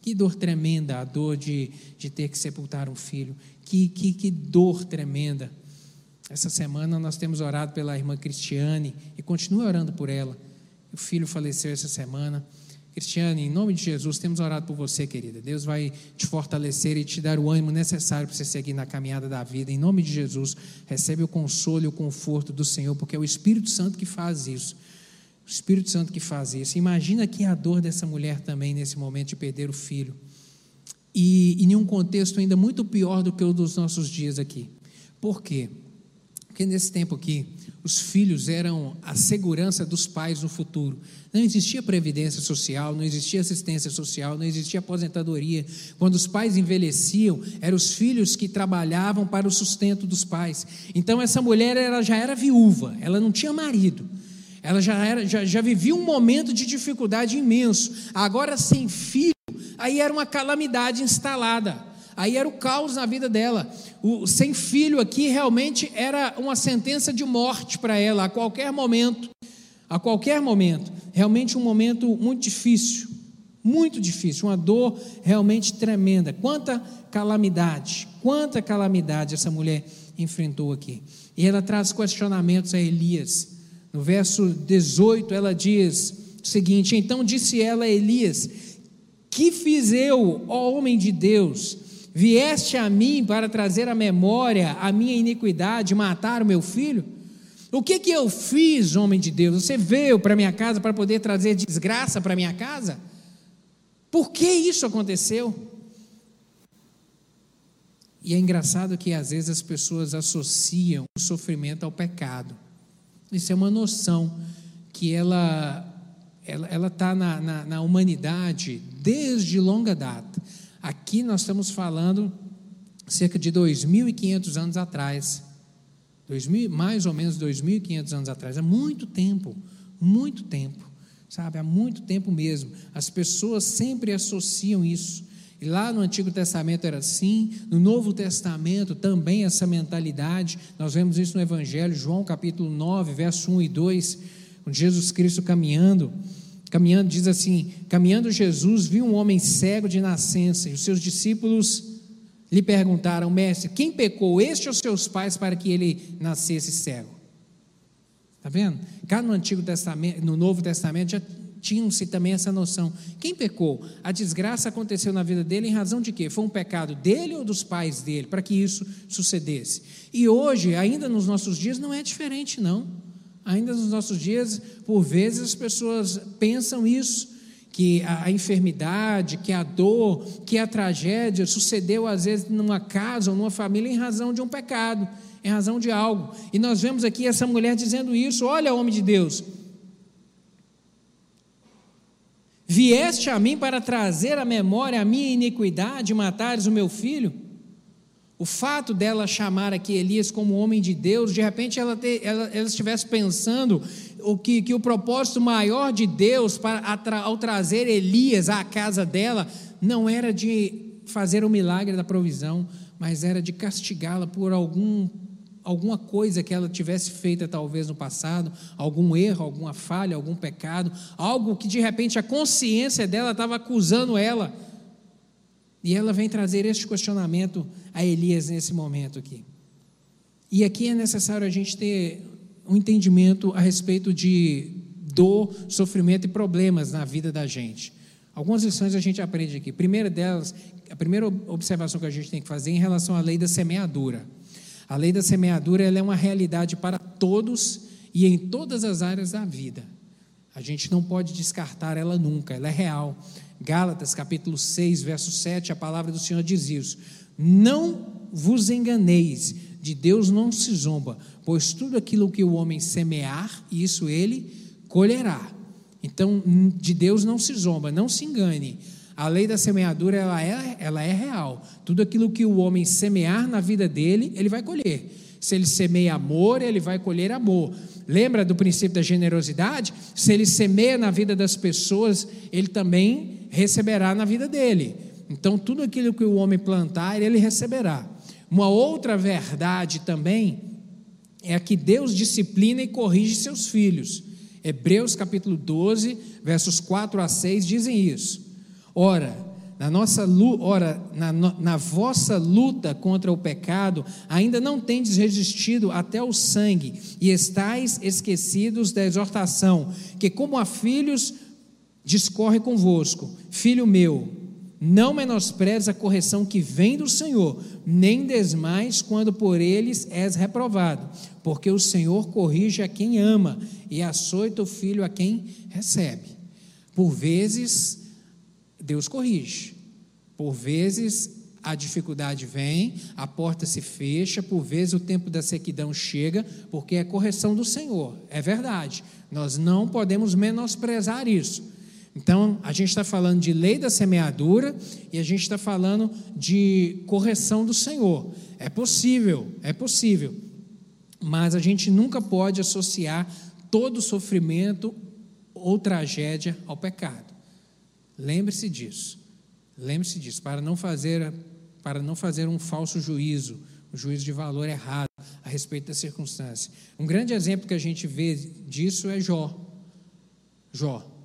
Speaker 2: Que dor tremenda a dor de, de ter que sepultar um filho. Que, que, que dor tremenda. Essa semana nós temos orado pela irmã Cristiane e continue orando por ela. O filho faleceu essa semana. Cristiane, em nome de Jesus, temos orado por você, querida. Deus vai te fortalecer e te dar o ânimo necessário para você seguir na caminhada da vida. Em nome de Jesus, recebe o consolo e o conforto do Senhor, porque é o Espírito Santo que faz isso. O Espírito Santo que faz isso. Imagina aqui a dor dessa mulher também nesse momento de perder o filho. E em um contexto ainda muito pior do que o dos nossos dias aqui. Por quê? Porque nesse tempo aqui, os filhos eram a segurança dos pais no futuro. Não existia previdência social, não existia assistência social, não existia aposentadoria. Quando os pais envelheciam, eram os filhos que trabalhavam para o sustento dos pais. Então essa mulher ela já era viúva, ela não tinha marido. Ela já, era, já, já vivia um momento de dificuldade imenso. Agora, sem filho, aí era uma calamidade instalada. Aí era o caos na vida dela. O sem filho aqui realmente era uma sentença de morte para ela a qualquer momento. A qualquer momento. Realmente um momento muito difícil. Muito difícil, uma dor realmente tremenda. Quanta calamidade, quanta calamidade essa mulher enfrentou aqui. E ela traz questionamentos a Elias. No verso 18, ela diz o seguinte: Então disse ela a Elias: Que fiz eu, ó homem de Deus? Vieste a mim para trazer à memória a minha iniquidade, matar o meu filho? O que que eu fiz, homem de Deus? Você veio para minha casa para poder trazer desgraça para minha casa? Por que isso aconteceu? E é engraçado que às vezes as pessoas associam o sofrimento ao pecado. Isso é uma noção que ela ela está na, na, na humanidade desde longa data. Aqui nós estamos falando cerca de 2.500 anos atrás. 2000, mais ou menos 2.500 anos atrás. É muito tempo, muito tempo, sabe? Há muito tempo mesmo. As pessoas sempre associam isso. E lá no Antigo Testamento era assim, no Novo Testamento também essa mentalidade. Nós vemos isso no Evangelho, João capítulo 9, verso 1 e 2, com Jesus Cristo caminhando. Caminhando, diz assim: caminhando Jesus viu um homem cego de nascença, e os seus discípulos lhe perguntaram, mestre, quem pecou, este ou seus pais, para que ele nascesse cego? Está vendo? Cá no Antigo Testamento, no Novo Testamento, já tinham-se também essa noção. Quem pecou? A desgraça aconteceu na vida dele em razão de quê? Foi um pecado dele ou dos pais dele, para que isso sucedesse? E hoje, ainda nos nossos dias, não é diferente, não. Ainda nos nossos dias, por vezes as pessoas pensam isso, que a, a enfermidade, que a dor, que a tragédia sucedeu às vezes numa casa ou numa família em razão de um pecado, em razão de algo. E nós vemos aqui essa mulher dizendo isso: olha, homem de Deus, Vieste a mim para trazer à memória a minha iniquidade, matares o meu filho? O fato dela chamar aqui Elias como homem de Deus, de repente ela, ela, ela estivesse pensando o que, que o propósito maior de Deus para, ao trazer Elias à casa dela não era de fazer o milagre da provisão, mas era de castigá-la por algum alguma coisa que ela tivesse feita talvez no passado, algum erro, alguma falha, algum pecado, algo que de repente a consciência dela estava acusando ela. E ela vem trazer este questionamento a Elias nesse momento aqui. E aqui é necessário a gente ter um entendimento a respeito de dor, sofrimento e problemas na vida da gente. Algumas lições a gente aprende aqui. Primeira delas, a primeira observação que a gente tem que fazer é em relação à lei da semeadura. A lei da semeadura ela é uma realidade para todos e em todas as áreas da vida. A gente não pode descartar ela nunca, ela é real. Gálatas capítulo 6, verso 7, a palavra do Senhor diz isso: Não vos enganeis, de Deus não se zomba, pois tudo aquilo que o homem semear, isso ele colherá. Então, de Deus não se zomba, não se engane. A lei da semeadura ela é, ela é real. Tudo aquilo que o homem semear na vida dele, ele vai colher. Se ele semeia amor, ele vai colher amor. Lembra do princípio da generosidade? Se ele semeia na vida das pessoas, ele também receberá na vida dele. Então, tudo aquilo que o homem plantar, ele receberá. Uma outra verdade também é que Deus disciplina e corrige seus filhos. Hebreus capítulo 12, versos 4 a 6 dizem isso. Ora, na, nossa, ora na, na vossa luta contra o pecado, ainda não tendes resistido até o sangue, e estáis esquecidos da exortação, que, como a filhos, discorre convosco. Filho meu, não menospreze a correção que vem do Senhor, nem desmais quando por eles és reprovado, porque o Senhor corrige a quem ama e açoita o filho a quem recebe. Por vezes Deus corrige. Por vezes, a dificuldade vem, a porta se fecha, por vezes o tempo da sequidão chega, porque é correção do Senhor, é verdade. Nós não podemos menosprezar isso. Então, a gente está falando de lei da semeadura e a gente está falando de correção do Senhor. É possível, é possível, mas a gente nunca pode associar todo sofrimento ou tragédia ao pecado. Lembre-se disso. Lembre-se disso, para não fazer para não fazer um falso juízo, um juízo de valor errado a respeito da circunstância. Um grande exemplo que a gente vê disso é Jó. Jó.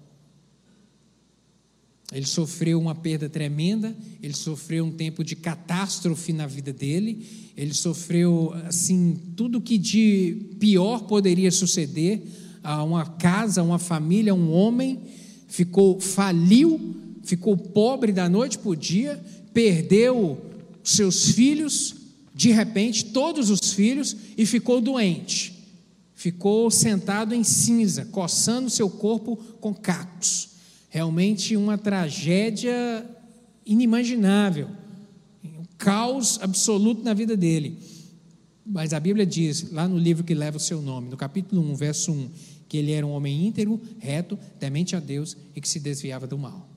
Speaker 2: Ele sofreu uma perda tremenda, ele sofreu um tempo de catástrofe na vida dele, ele sofreu assim tudo que de pior poderia suceder a uma casa, a uma família, um homem ficou faliu, ficou pobre da noite para o dia, perdeu seus filhos, de repente todos os filhos e ficou doente. Ficou sentado em cinza, coçando seu corpo com cacos realmente uma tragédia inimaginável, um caos absoluto na vida dele. Mas a Bíblia diz, lá no livro que leva o seu nome, no capítulo 1, verso 1, que ele era um homem íntegro, reto, temente a Deus e que se desviava do mal.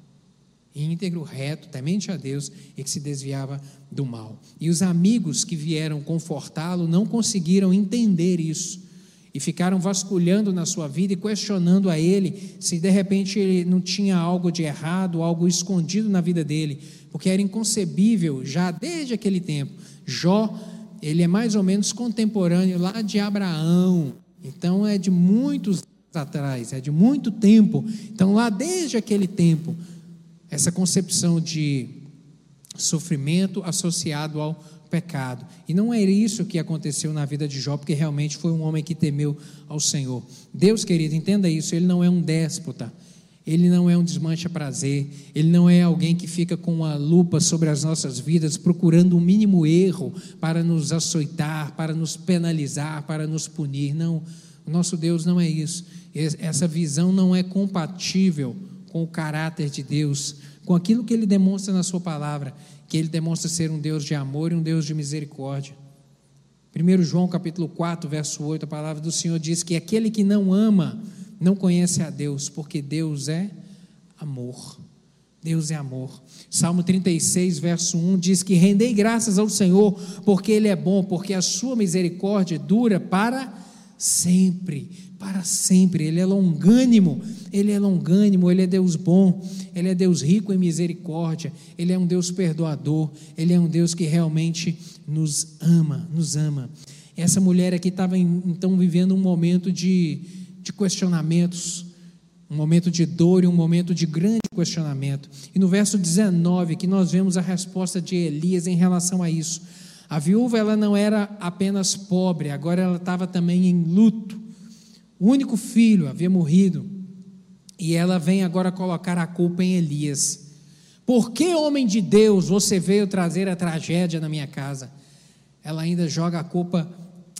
Speaker 2: Íntegro, reto, temente a Deus e que se desviava do mal. E os amigos que vieram confortá-lo não conseguiram entender isso e ficaram vasculhando na sua vida e questionando a ele se de repente ele não tinha algo de errado, algo escondido na vida dele, porque era inconcebível já desde aquele tempo. Jó, ele é mais ou menos contemporâneo lá de Abraão, então é de muitos anos atrás, é de muito tempo. Então, lá desde aquele tempo, essa concepção de sofrimento associado ao pecado. E não é isso que aconteceu na vida de Jó, porque realmente foi um homem que temeu ao Senhor. Deus, querido, entenda isso, ele não é um déspota. Ele não é um desmancha prazer, ele não é alguém que fica com uma lupa sobre as nossas vidas, procurando o um mínimo erro para nos açoitar, para nos penalizar, para nos punir. Não, o nosso Deus não é isso. Essa visão não é compatível com o caráter de Deus, com aquilo que ele demonstra na Sua palavra que ele demonstra ser um Deus de amor e um Deus de misericórdia. 1 João capítulo 4, verso 8, a palavra do Senhor diz que aquele que não ama não conhece a Deus, porque Deus é amor. Deus é amor. Salmo 36, verso 1 diz que rendei graças ao Senhor, porque Ele é bom, porque a sua misericórdia dura para sempre para sempre. Ele é longânimo, ele é longânimo, ele é Deus bom, ele é Deus rico em misericórdia, ele é um Deus perdoador, ele é um Deus que realmente nos ama, nos ama. Essa mulher aqui estava então vivendo um momento de, de questionamentos, um momento de dor e um momento de grande questionamento. E no verso 19, que nós vemos a resposta de Elias em relação a isso. A viúva ela não era apenas pobre, agora ela estava também em luto. O único filho havia morrido e ela vem agora colocar a culpa em Elias. Por que, homem de Deus, você veio trazer a tragédia na minha casa? Ela ainda joga a culpa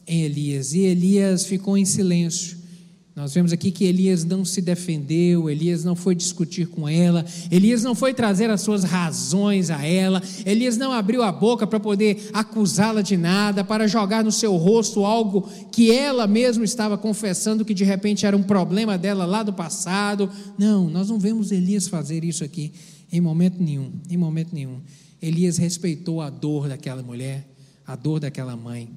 Speaker 2: em Elias e Elias ficou em silêncio. Nós vemos aqui que Elias não se defendeu, Elias não foi discutir com ela, Elias não foi trazer as suas razões a ela, Elias não abriu a boca para poder acusá-la de nada, para jogar no seu rosto algo que ela mesma estava confessando que de repente era um problema dela lá do passado. Não, nós não vemos Elias fazer isso aqui em momento nenhum, em momento nenhum. Elias respeitou a dor daquela mulher, a dor daquela mãe.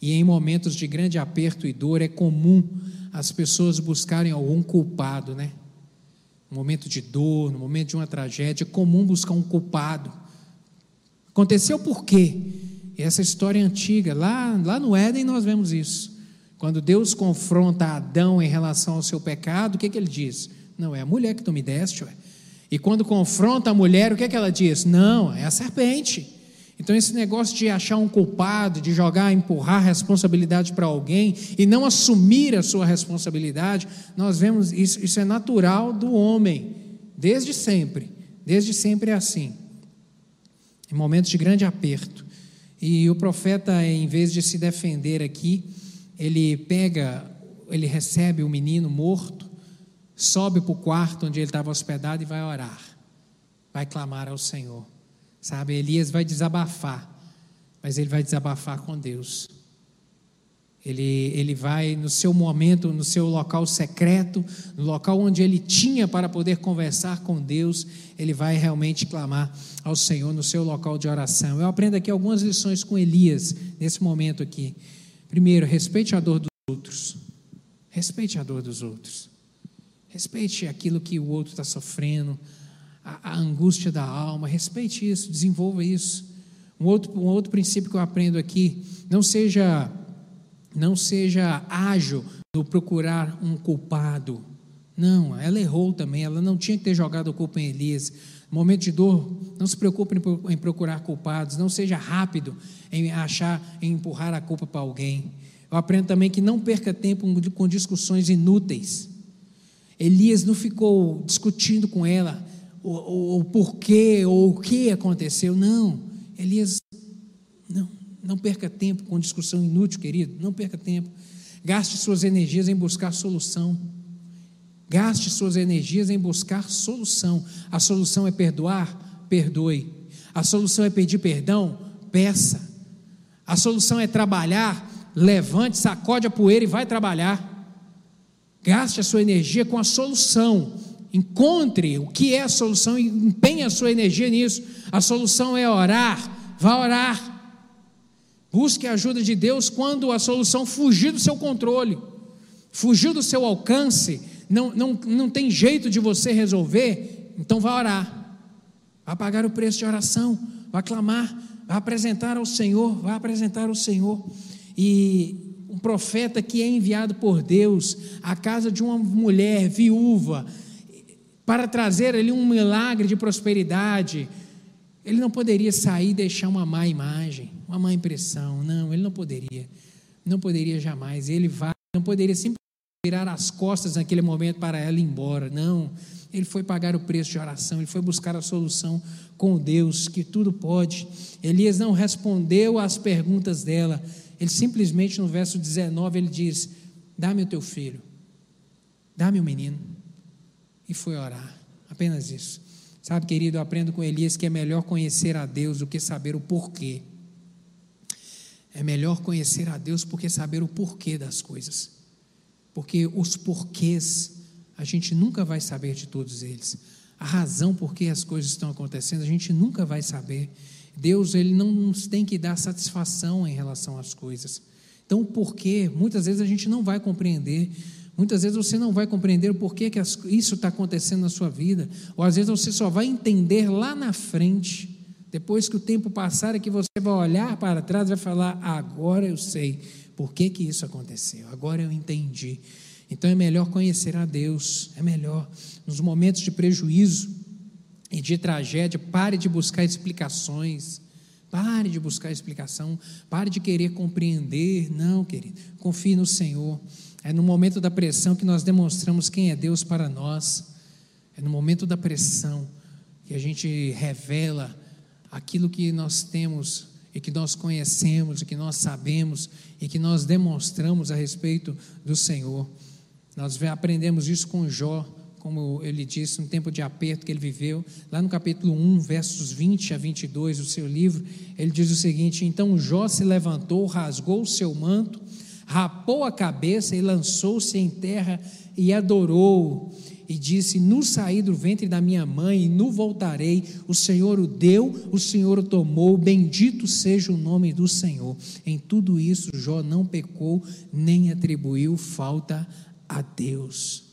Speaker 2: E em momentos de grande aperto e dor é comum as pessoas buscarem algum culpado, né? No momento de dor, no momento de uma tragédia, é comum buscar um culpado. Aconteceu por quê? Essa história é antiga, lá, lá no Éden nós vemos isso. Quando Deus confronta Adão em relação ao seu pecado, o que, que ele diz? Não, é a mulher que tu me deste, ué. E quando confronta a mulher, o que, que ela diz? Não, é a serpente. Então, esse negócio de achar um culpado, de jogar, empurrar a responsabilidade para alguém e não assumir a sua responsabilidade, nós vemos isso, isso é natural do homem, desde sempre. Desde sempre é assim. Em momentos de grande aperto. E o profeta, em vez de se defender aqui, ele pega, ele recebe o menino morto, sobe para o quarto onde ele estava hospedado e vai orar, vai clamar ao Senhor. Sabe, Elias vai desabafar, mas ele vai desabafar com Deus. Ele, ele vai no seu momento, no seu local secreto, no local onde ele tinha para poder conversar com Deus, ele vai realmente clamar ao Senhor no seu local de oração. Eu aprendo aqui algumas lições com Elias, nesse momento aqui. Primeiro, respeite a dor dos outros. Respeite a dor dos outros. Respeite aquilo que o outro está sofrendo, a, a angústia da alma. Respeite isso, desenvolva isso. Um outro, um outro princípio que eu aprendo aqui: não seja não seja ágil no procurar um culpado. Não, ela errou também, ela não tinha que ter jogado a culpa em Elias. Momento de dor, não se preocupe em procurar culpados, não seja rápido em achar, em empurrar a culpa para alguém. Eu aprendo também que não perca tempo com discussões inúteis. Elias não ficou discutindo com ela o, porquê ou o que aconteceu, não. Elias não não perca tempo com discussão inútil, querido. Não perca tempo. Gaste suas energias em buscar solução. Gaste suas energias em buscar solução. A solução é perdoar? Perdoe. A solução é pedir perdão? Peça. A solução é trabalhar? Levante, sacode a poeira e vai trabalhar. Gaste a sua energia com a solução. Encontre o que é a solução e empenhe a sua energia nisso. A solução é orar. Vá orar. Busque a ajuda de Deus quando a solução fugir do seu controle, fugir do seu alcance, não, não, não tem jeito de você resolver, então vá orar, vá pagar o preço de oração, vá clamar, vá apresentar ao Senhor, vá apresentar ao Senhor. E um profeta que é enviado por Deus à casa de uma mulher viúva, para trazer ali um milagre de prosperidade, ele não poderia sair e deixar uma má imagem uma má impressão. Não, ele não poderia. Não poderia jamais. Ele vai, não poderia simplesmente virar as costas naquele momento para ela ir embora. Não. Ele foi pagar o preço de oração, ele foi buscar a solução com Deus, que tudo pode. Elias não respondeu às perguntas dela. Ele simplesmente, no verso 19, ele diz: Dá-me o teu filho, dá-me o menino. E foi orar. Apenas isso. Sabe, querido, eu aprendo com Elias que é melhor conhecer a Deus do que saber o porquê. É melhor conhecer a Deus porque saber o porquê das coisas. Porque os porquês a gente nunca vai saber de todos eles. A razão por que as coisas estão acontecendo, a gente nunca vai saber. Deus, ele não nos tem que dar satisfação em relação às coisas. Então, o porquê, muitas vezes a gente não vai compreender. Muitas vezes você não vai compreender o porquê que isso está acontecendo na sua vida. Ou às vezes você só vai entender lá na frente. Depois que o tempo passar, é que você vai olhar para trás e vai falar: agora eu sei por que, que isso aconteceu, agora eu entendi. Então é melhor conhecer a Deus, é melhor. Nos momentos de prejuízo e de tragédia, pare de buscar explicações. Pare de buscar explicação, pare de querer compreender. Não, querido, confie no Senhor. É no momento da pressão que nós demonstramos quem é Deus para nós. É no momento da pressão que a gente revela aquilo que nós temos e que nós conhecemos e que nós sabemos e que nós demonstramos a respeito do Senhor. Nós aprendemos isso com Jó, como ele disse, no tempo de aperto que ele viveu, lá no capítulo 1, versos 20 a 22 do seu livro, ele diz o seguinte: Então Jó se levantou, rasgou o seu manto, rapou a cabeça e lançou-se em terra e adorou e disse: No saí do ventre da minha mãe e no voltarei. O Senhor o deu, o Senhor o tomou. Bendito seja o nome do Senhor. Em tudo isso, Jó não pecou, nem atribuiu falta a Deus.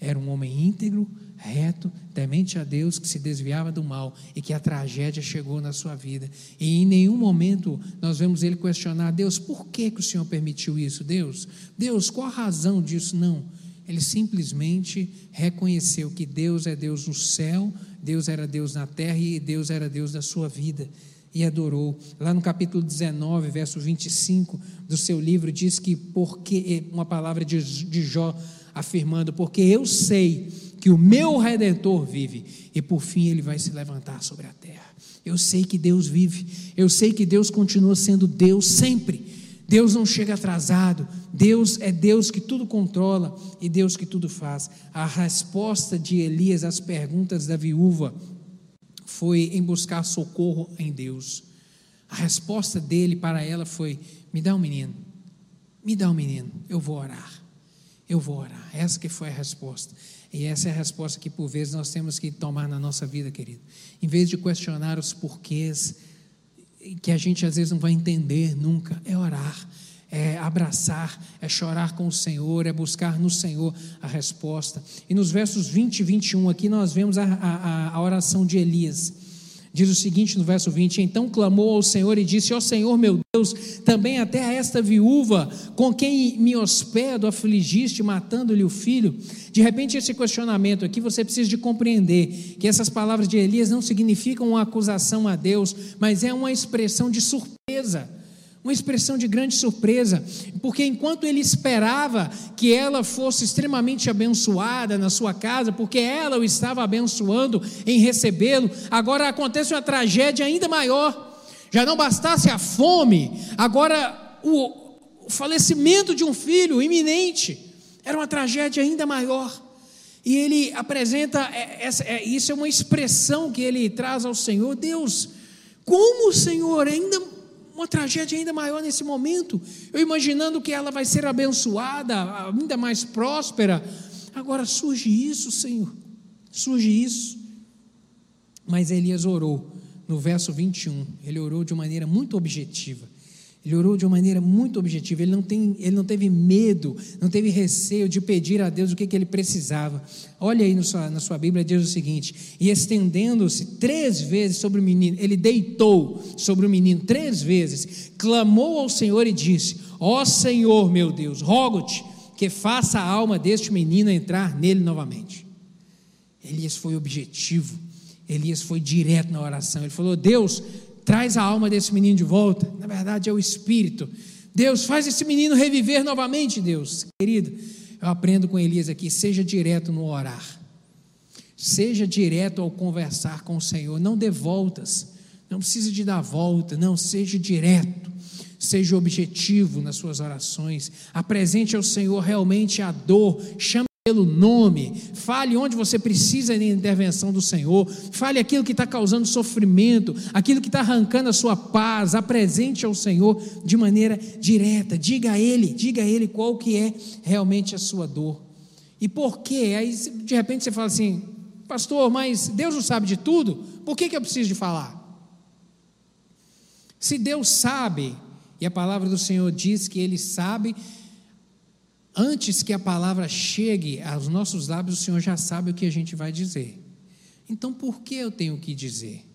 Speaker 2: Era um homem íntegro, reto, temente a Deus, que se desviava do mal e que a tragédia chegou na sua vida. E em nenhum momento nós vemos ele questionar: Deus, por que, que o Senhor permitiu isso? Deus, Deus, qual a razão disso? Não. Ele simplesmente reconheceu que Deus é Deus no céu, Deus era Deus na terra e Deus era Deus da sua vida. E adorou. Lá no capítulo 19, verso 25 do seu livro, diz que, porque, uma palavra de, de Jó afirmando: Porque eu sei que o meu redentor vive, e por fim ele vai se levantar sobre a terra. Eu sei que Deus vive, eu sei que Deus continua sendo Deus sempre Deus não chega atrasado. Deus é Deus que tudo controla e Deus que tudo faz. A resposta de Elias às perguntas da viúva foi em buscar socorro em Deus. A resposta dele para ela foi: Me dá um menino, me dá um menino, eu vou orar, eu vou orar. Essa que foi a resposta. E essa é a resposta que por vezes nós temos que tomar na nossa vida, querido. Em vez de questionar os porquês, que a gente às vezes não vai entender nunca, é orar é abraçar, é chorar com o Senhor, é buscar no Senhor a resposta. E nos versos 20 e 21 aqui nós vemos a, a, a oração de Elias. Diz o seguinte no verso 20: Então clamou ao Senhor e disse: Ó Senhor meu Deus, também até a esta viúva com quem me hospedo afligiste, matando-lhe o filho. De repente, esse questionamento aqui você precisa de compreender que essas palavras de Elias não significam uma acusação a Deus, mas é uma expressão de surpresa uma expressão de grande surpresa, porque enquanto ele esperava que ela fosse extremamente abençoada na sua casa, porque ela o estava abençoando em recebê-lo, agora acontece uma tragédia ainda maior. Já não bastasse a fome, agora o, falecimento de um filho iminente era uma tragédia ainda maior. E ele apresenta, é, é, isso é uma expressão que ele traz ao Senhor, Deus, como o Senhor ainda uma tragédia ainda maior nesse momento. Eu imaginando que ela vai ser abençoada, ainda mais próspera. Agora surge isso, Senhor. Surge isso. Mas Elias orou no verso 21. Ele orou de maneira muito objetiva. Ele orou de uma maneira muito objetiva. Ele não, tem, ele não teve medo, não teve receio de pedir a Deus o que, que ele precisava. Olha aí sua, na sua Bíblia, diz o seguinte: E estendendo-se três vezes sobre o menino, ele deitou sobre o menino três vezes, clamou ao Senhor e disse: Ó oh Senhor meu Deus, rogo-te que faça a alma deste menino entrar nele novamente. Elias foi objetivo, Elias foi direto na oração. Ele falou: Deus, traz a alma desse menino de volta. Na verdade, é o espírito. Deus, faz esse menino reviver novamente, Deus. Querido, eu aprendo com Elias aqui: seja direto no orar, seja direto ao conversar com o Senhor. Não dê voltas, não precisa de dar volta, não, seja direto. Seja objetivo nas suas orações, apresente ao Senhor realmente a dor, chame pelo nome, fale onde você precisa de intervenção do Senhor, fale aquilo que está causando sofrimento, aquilo que está arrancando a sua paz, apresente ao Senhor de maneira direta, diga a Ele, diga a Ele qual que é realmente a sua dor. E por quê? Aí de repente você fala assim, pastor, mas Deus não sabe de tudo, por que, que eu preciso de falar? Se Deus sabe, e a palavra do Senhor diz que Ele sabe Antes que a palavra chegue aos nossos lábios, o Senhor já sabe o que a gente vai dizer. Então, por que eu tenho que dizer?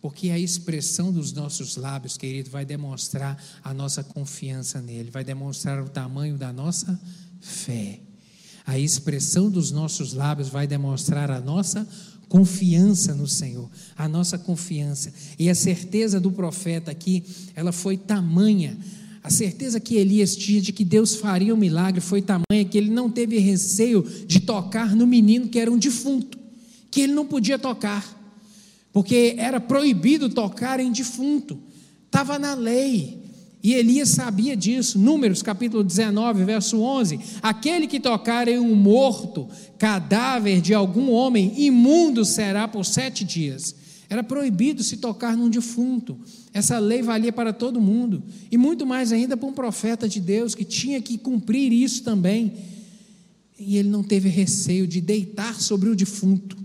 Speaker 2: Porque a expressão dos nossos lábios, querido, vai demonstrar a nossa confiança nele, vai demonstrar o tamanho da nossa fé. A expressão dos nossos lábios vai demonstrar a nossa confiança no Senhor, a nossa confiança. E a certeza do profeta aqui, ela foi tamanha a certeza que Elias tinha de que Deus faria um milagre foi tamanha que ele não teve receio de tocar no menino que era um defunto, que ele não podia tocar, porque era proibido tocar em defunto, estava na lei. E Elias sabia disso. Números capítulo 19, verso 11: Aquele que tocar em um morto, cadáver de algum homem, imundo será por sete dias. Era proibido se tocar num defunto. Essa lei valia para todo mundo. E muito mais ainda para um profeta de Deus que tinha que cumprir isso também. E ele não teve receio de deitar sobre o defunto,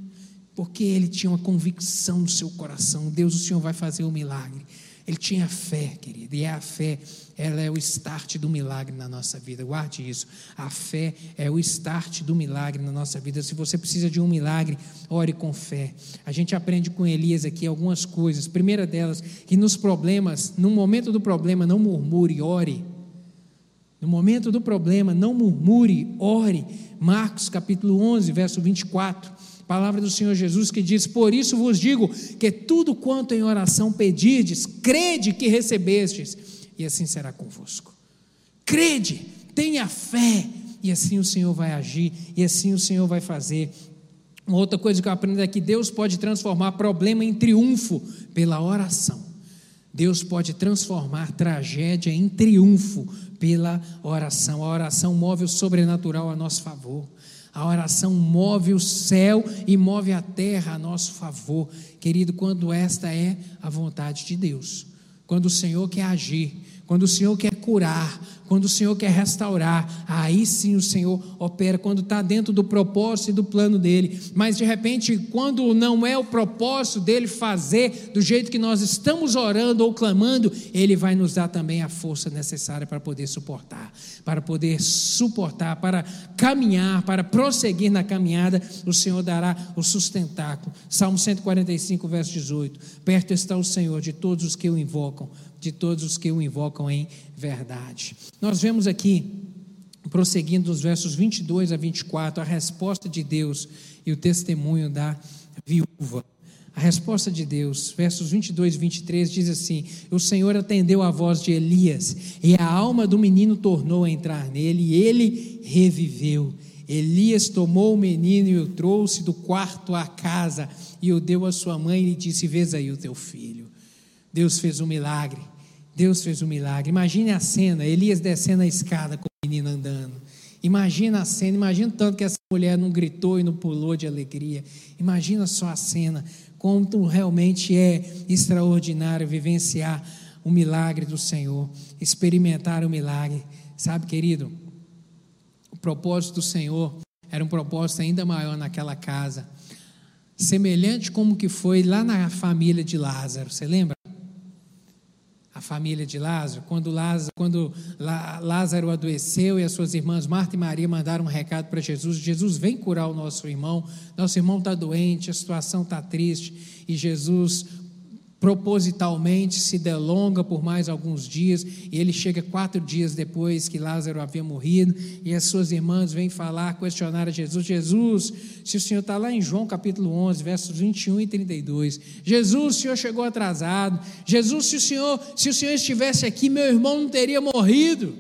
Speaker 2: porque ele tinha uma convicção no seu coração: Deus, o Senhor vai fazer o um milagre. Ele tinha fé, querido, e a fé, ela é o start do milagre na nossa vida. Guarde isso. A fé é o start do milagre na nossa vida. Se você precisa de um milagre, ore com fé. A gente aprende com Elias aqui algumas coisas. Primeira delas, que nos problemas, no momento do problema, não murmure, ore. No momento do problema, não murmure, ore. Marcos capítulo 11, verso 24. Palavra do Senhor Jesus que diz: Por isso vos digo que tudo quanto em oração pedirdes, crede que recebestes, e assim será convosco. Crede, tenha fé, e assim o Senhor vai agir, e assim o Senhor vai fazer. Uma outra coisa que eu aprendo é que Deus pode transformar problema em triunfo pela oração. Deus pode transformar tragédia em triunfo pela oração. A oração move o sobrenatural a nosso favor. A oração move o céu e move a terra a nosso favor, querido, quando esta é a vontade de Deus. Quando o Senhor quer agir, quando o Senhor quer curar, quando o Senhor quer restaurar, aí sim o Senhor opera, quando está dentro do propósito e do plano dele. Mas de repente, quando não é o propósito dele fazer do jeito que nós estamos orando ou clamando, ele vai nos dar também a força necessária para poder suportar, para poder suportar, para caminhar, para prosseguir na caminhada. O Senhor dará o sustentáculo. Salmo 145, verso 18: Perto está o Senhor de todos os que o invocam de todos os que o invocam em verdade. Nós vemos aqui, prosseguindo dos versos 22 a 24, a resposta de Deus e o testemunho da viúva. A resposta de Deus, versos 22 e 23 diz assim: O Senhor atendeu a voz de Elias, e a alma do menino tornou a entrar nele, e ele reviveu. Elias tomou o menino e o trouxe do quarto à casa, e o deu à sua mãe e lhe disse: Vês aí o teu filho. Deus fez um milagre. Deus fez um milagre. Imagine a cena, Elias descendo a escada com o menino andando. Imagina a cena, imagina tanto que essa mulher não gritou e não pulou de alegria. Imagina só a cena, como realmente é extraordinário vivenciar o milagre do Senhor, experimentar o milagre. Sabe, querido, o propósito do Senhor era um propósito ainda maior naquela casa, semelhante como que foi lá na família de Lázaro. Você lembra? Família de Lázaro, quando Lázaro, quando Lázaro adoeceu e as suas irmãs Marta e Maria mandaram um recado para Jesus: Jesus, vem curar o nosso irmão, nosso irmão está doente, a situação está triste. E Jesus propositalmente se delonga por mais alguns dias, e ele chega quatro dias depois que Lázaro havia morrido, e as suas irmãs vêm falar, questionar a Jesus: Jesus, se o Senhor está lá em João capítulo 11, versos 21 e 32, Jesus, o Senhor chegou atrasado, Jesus, se o Senhor, se o Senhor estivesse aqui, meu irmão não teria morrido,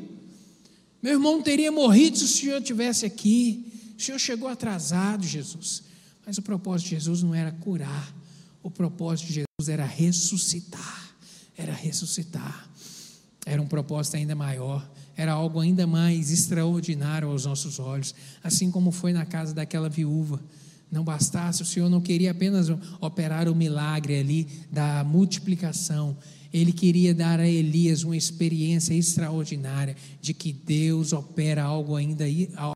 Speaker 2: meu irmão não teria morrido se o Senhor estivesse aqui, o Senhor chegou atrasado, Jesus, mas o propósito de Jesus não era curar, o propósito de Jesus era ressuscitar, era ressuscitar. Era um propósito ainda maior, era algo ainda mais extraordinário aos nossos olhos, assim como foi na casa daquela viúva. Não bastasse, o Senhor não queria apenas operar o milagre ali da multiplicação, ele queria dar a Elias uma experiência extraordinária de que Deus opera algo ainda,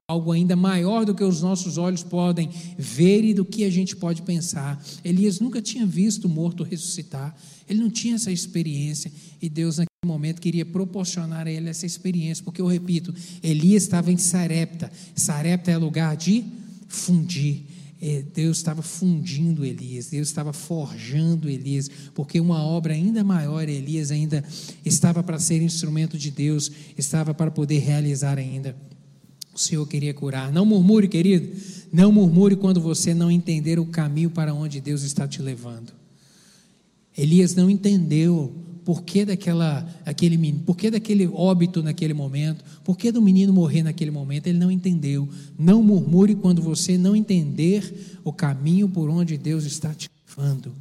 Speaker 2: algo ainda maior do que os nossos olhos podem ver e do que a gente pode pensar. Elias nunca tinha visto o morto ressuscitar, ele não tinha essa experiência e Deus naquele momento queria proporcionar a ele essa experiência, porque eu repito, Elias estava em Sarepta, Sarepta é lugar de fundir. É, Deus estava fundindo Elias, Deus estava forjando Elias, porque uma obra ainda maior, Elias ainda estava para ser instrumento de Deus, estava para poder realizar ainda. O Senhor queria curar. Não murmure, querido, não murmure quando você não entender o caminho para onde Deus está te levando. Elias não entendeu por que daquela, aquele, por que daquele óbito naquele momento, por que do menino morrer naquele momento, ele não entendeu. Não murmure quando você não entender o caminho por onde Deus está te levando.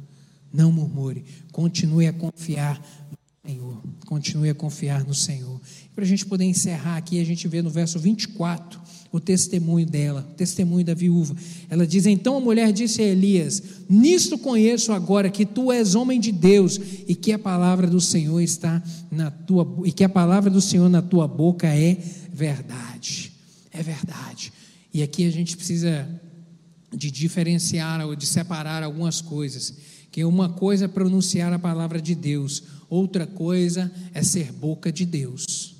Speaker 2: Não murmure, continue a confiar no Senhor, continue a confiar no Senhor. Para a gente poder encerrar aqui, a gente vê no verso 24 o testemunho dela, o testemunho da viúva. Ela diz: Então a mulher disse a Elias: Nisto conheço agora que tu és homem de Deus e que a palavra do Senhor está na tua e que a palavra do Senhor na tua boca é verdade. É verdade. E aqui a gente precisa de diferenciar ou de separar algumas coisas. Que uma coisa é pronunciar a palavra de Deus, outra coisa é ser boca de Deus.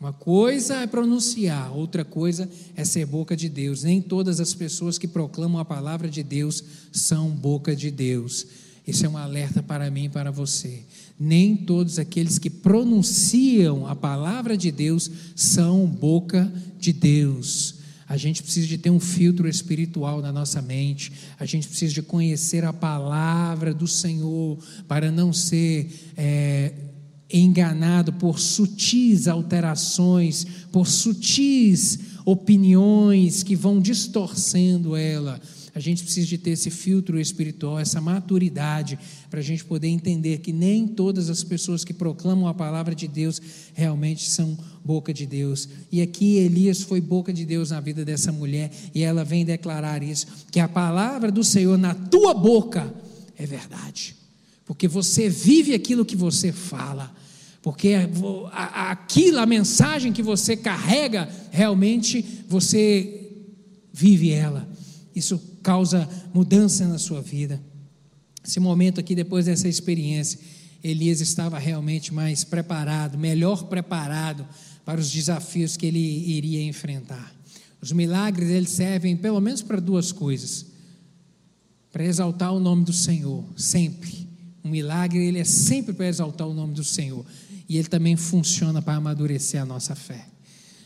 Speaker 2: Uma coisa é pronunciar, outra coisa é ser boca de Deus. Nem todas as pessoas que proclamam a palavra de Deus são boca de Deus. Isso é um alerta para mim e para você. Nem todos aqueles que pronunciam a palavra de Deus são boca de Deus. A gente precisa de ter um filtro espiritual na nossa mente. A gente precisa de conhecer a palavra do Senhor para não ser é, enganado por sutis alterações, por sutis opiniões que vão distorcendo ela. A gente precisa de ter esse filtro espiritual, essa maturidade, para a gente poder entender que nem todas as pessoas que proclamam a palavra de Deus realmente são boca de Deus. E aqui Elias foi boca de Deus na vida dessa mulher, e ela vem declarar isso: que a palavra do Senhor na tua boca é verdade, porque você vive aquilo que você fala porque aquilo, a mensagem que você carrega, realmente você vive ela. Isso causa mudança na sua vida. Esse momento aqui, depois dessa experiência, Elias estava realmente mais preparado, melhor preparado para os desafios que ele iria enfrentar. Os milagres eles servem pelo menos para duas coisas: para exaltar o nome do Senhor, sempre. Um milagre ele é sempre para exaltar o nome do Senhor e ele também funciona para amadurecer a nossa fé.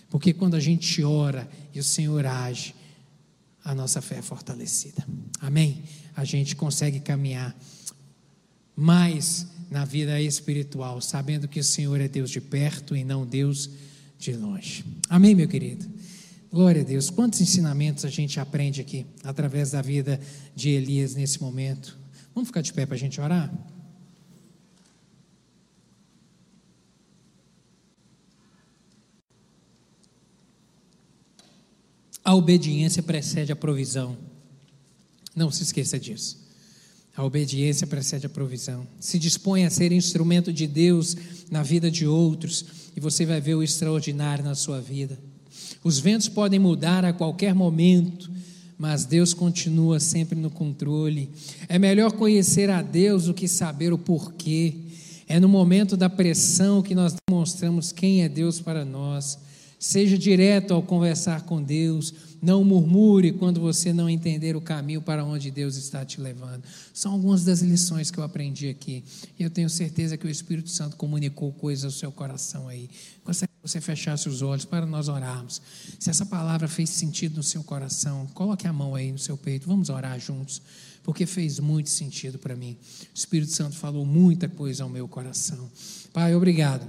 Speaker 2: Porque quando a gente ora e o Senhor age, a nossa fé é fortalecida. Amém? A gente consegue caminhar mais na vida espiritual, sabendo que o Senhor é Deus de perto e não Deus de longe. Amém, meu querido? Glória a Deus. Quantos ensinamentos a gente aprende aqui através da vida de Elias nesse momento? Vamos ficar de pé para a gente orar? A obediência precede a provisão. Não se esqueça disso. A obediência precede a provisão. Se dispõe a ser instrumento de Deus na vida de outros e você vai ver o extraordinário na sua vida. Os ventos podem mudar a qualquer momento, mas Deus continua sempre no controle. É melhor conhecer a Deus do que saber o porquê. É no momento da pressão que nós demonstramos quem é Deus para nós. Seja direto ao conversar com Deus. Não murmure quando você não entender o caminho para onde Deus está te levando. São algumas das lições que eu aprendi aqui. E eu tenho certeza que o Espírito Santo comunicou coisas ao seu coração aí. Que você fechasse os olhos para nós orarmos. Se essa palavra fez sentido no seu coração, coloque a mão aí no seu peito. Vamos orar juntos. Porque fez muito sentido para mim. O Espírito Santo falou muita coisa ao meu coração. Pai, obrigado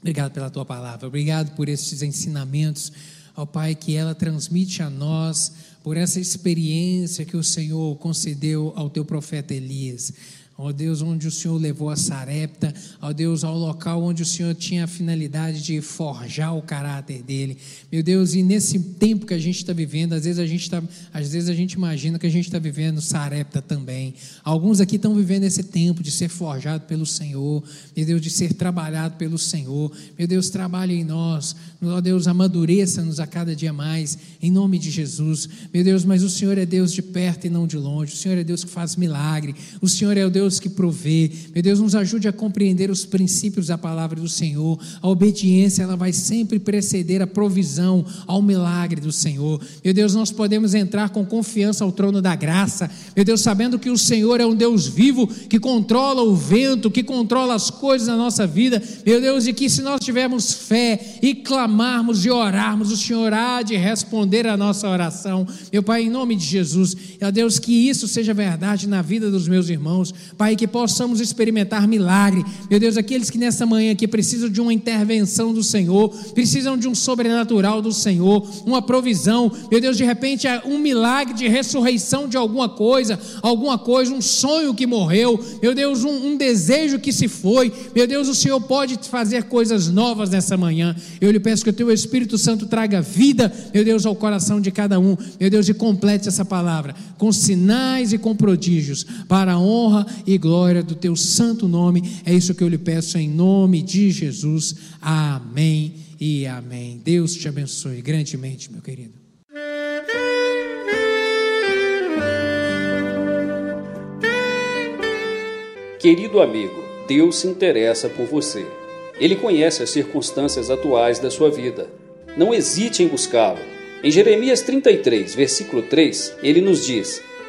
Speaker 2: Obrigado pela tua palavra, obrigado por esses ensinamentos, ó Pai, que ela transmite a nós, por essa experiência que o Senhor concedeu ao teu profeta Elias ó Deus, onde o Senhor levou a Sarepta, ó Deus, ao local onde o Senhor tinha a finalidade de forjar o caráter dele. Meu Deus, e nesse tempo que a gente está vivendo, às vezes a gente está, às vezes a gente imagina que a gente está vivendo Sarepta também. Alguns aqui estão vivendo esse tempo de ser forjado pelo Senhor, meu Deus, de ser trabalhado pelo Senhor. Meu Deus, trabalhe em nós, ó Deus, amadureça-nos a cada dia mais, em nome de Jesus. Meu Deus, mas o Senhor é Deus de perto e não de longe. O Senhor é Deus que faz milagre. O Senhor é o Deus Deus que provê. Meu Deus, nos ajude a compreender os princípios da palavra do Senhor. A obediência, ela vai sempre preceder a provisão, ao milagre do Senhor. Meu Deus, nós podemos entrar com confiança ao trono da graça. Meu Deus, sabendo que o Senhor é um Deus vivo, que controla o vento, que controla as coisas na nossa vida. Meu Deus, e que se nós tivermos fé e clamarmos e orarmos, o Senhor há de responder a nossa oração. Meu Pai, em nome de Jesus, ó Deus, que isso seja verdade na vida dos meus irmãos. Pai, que possamos experimentar milagre. Meu Deus, aqueles que nessa manhã aqui precisam de uma intervenção do Senhor, precisam de um sobrenatural do Senhor, uma provisão. Meu Deus, de repente é um milagre de ressurreição de alguma coisa, alguma coisa, um sonho que morreu. Meu Deus, um, um desejo que se foi. Meu Deus, o Senhor pode fazer coisas novas nessa manhã. Eu lhe peço que o teu Espírito Santo traga vida, meu Deus, ao coração de cada um. Meu Deus, e complete essa palavra com sinais e com prodígios para a honra e glória do teu santo nome. É isso que eu lhe peço em nome de Jesus. Amém e amém. Deus te abençoe grandemente, meu querido.
Speaker 1: Querido amigo, Deus se interessa por você. Ele conhece as circunstâncias atuais da sua vida. Não hesite em buscá-lo. Em Jeremias 33, versículo 3, ele nos diz: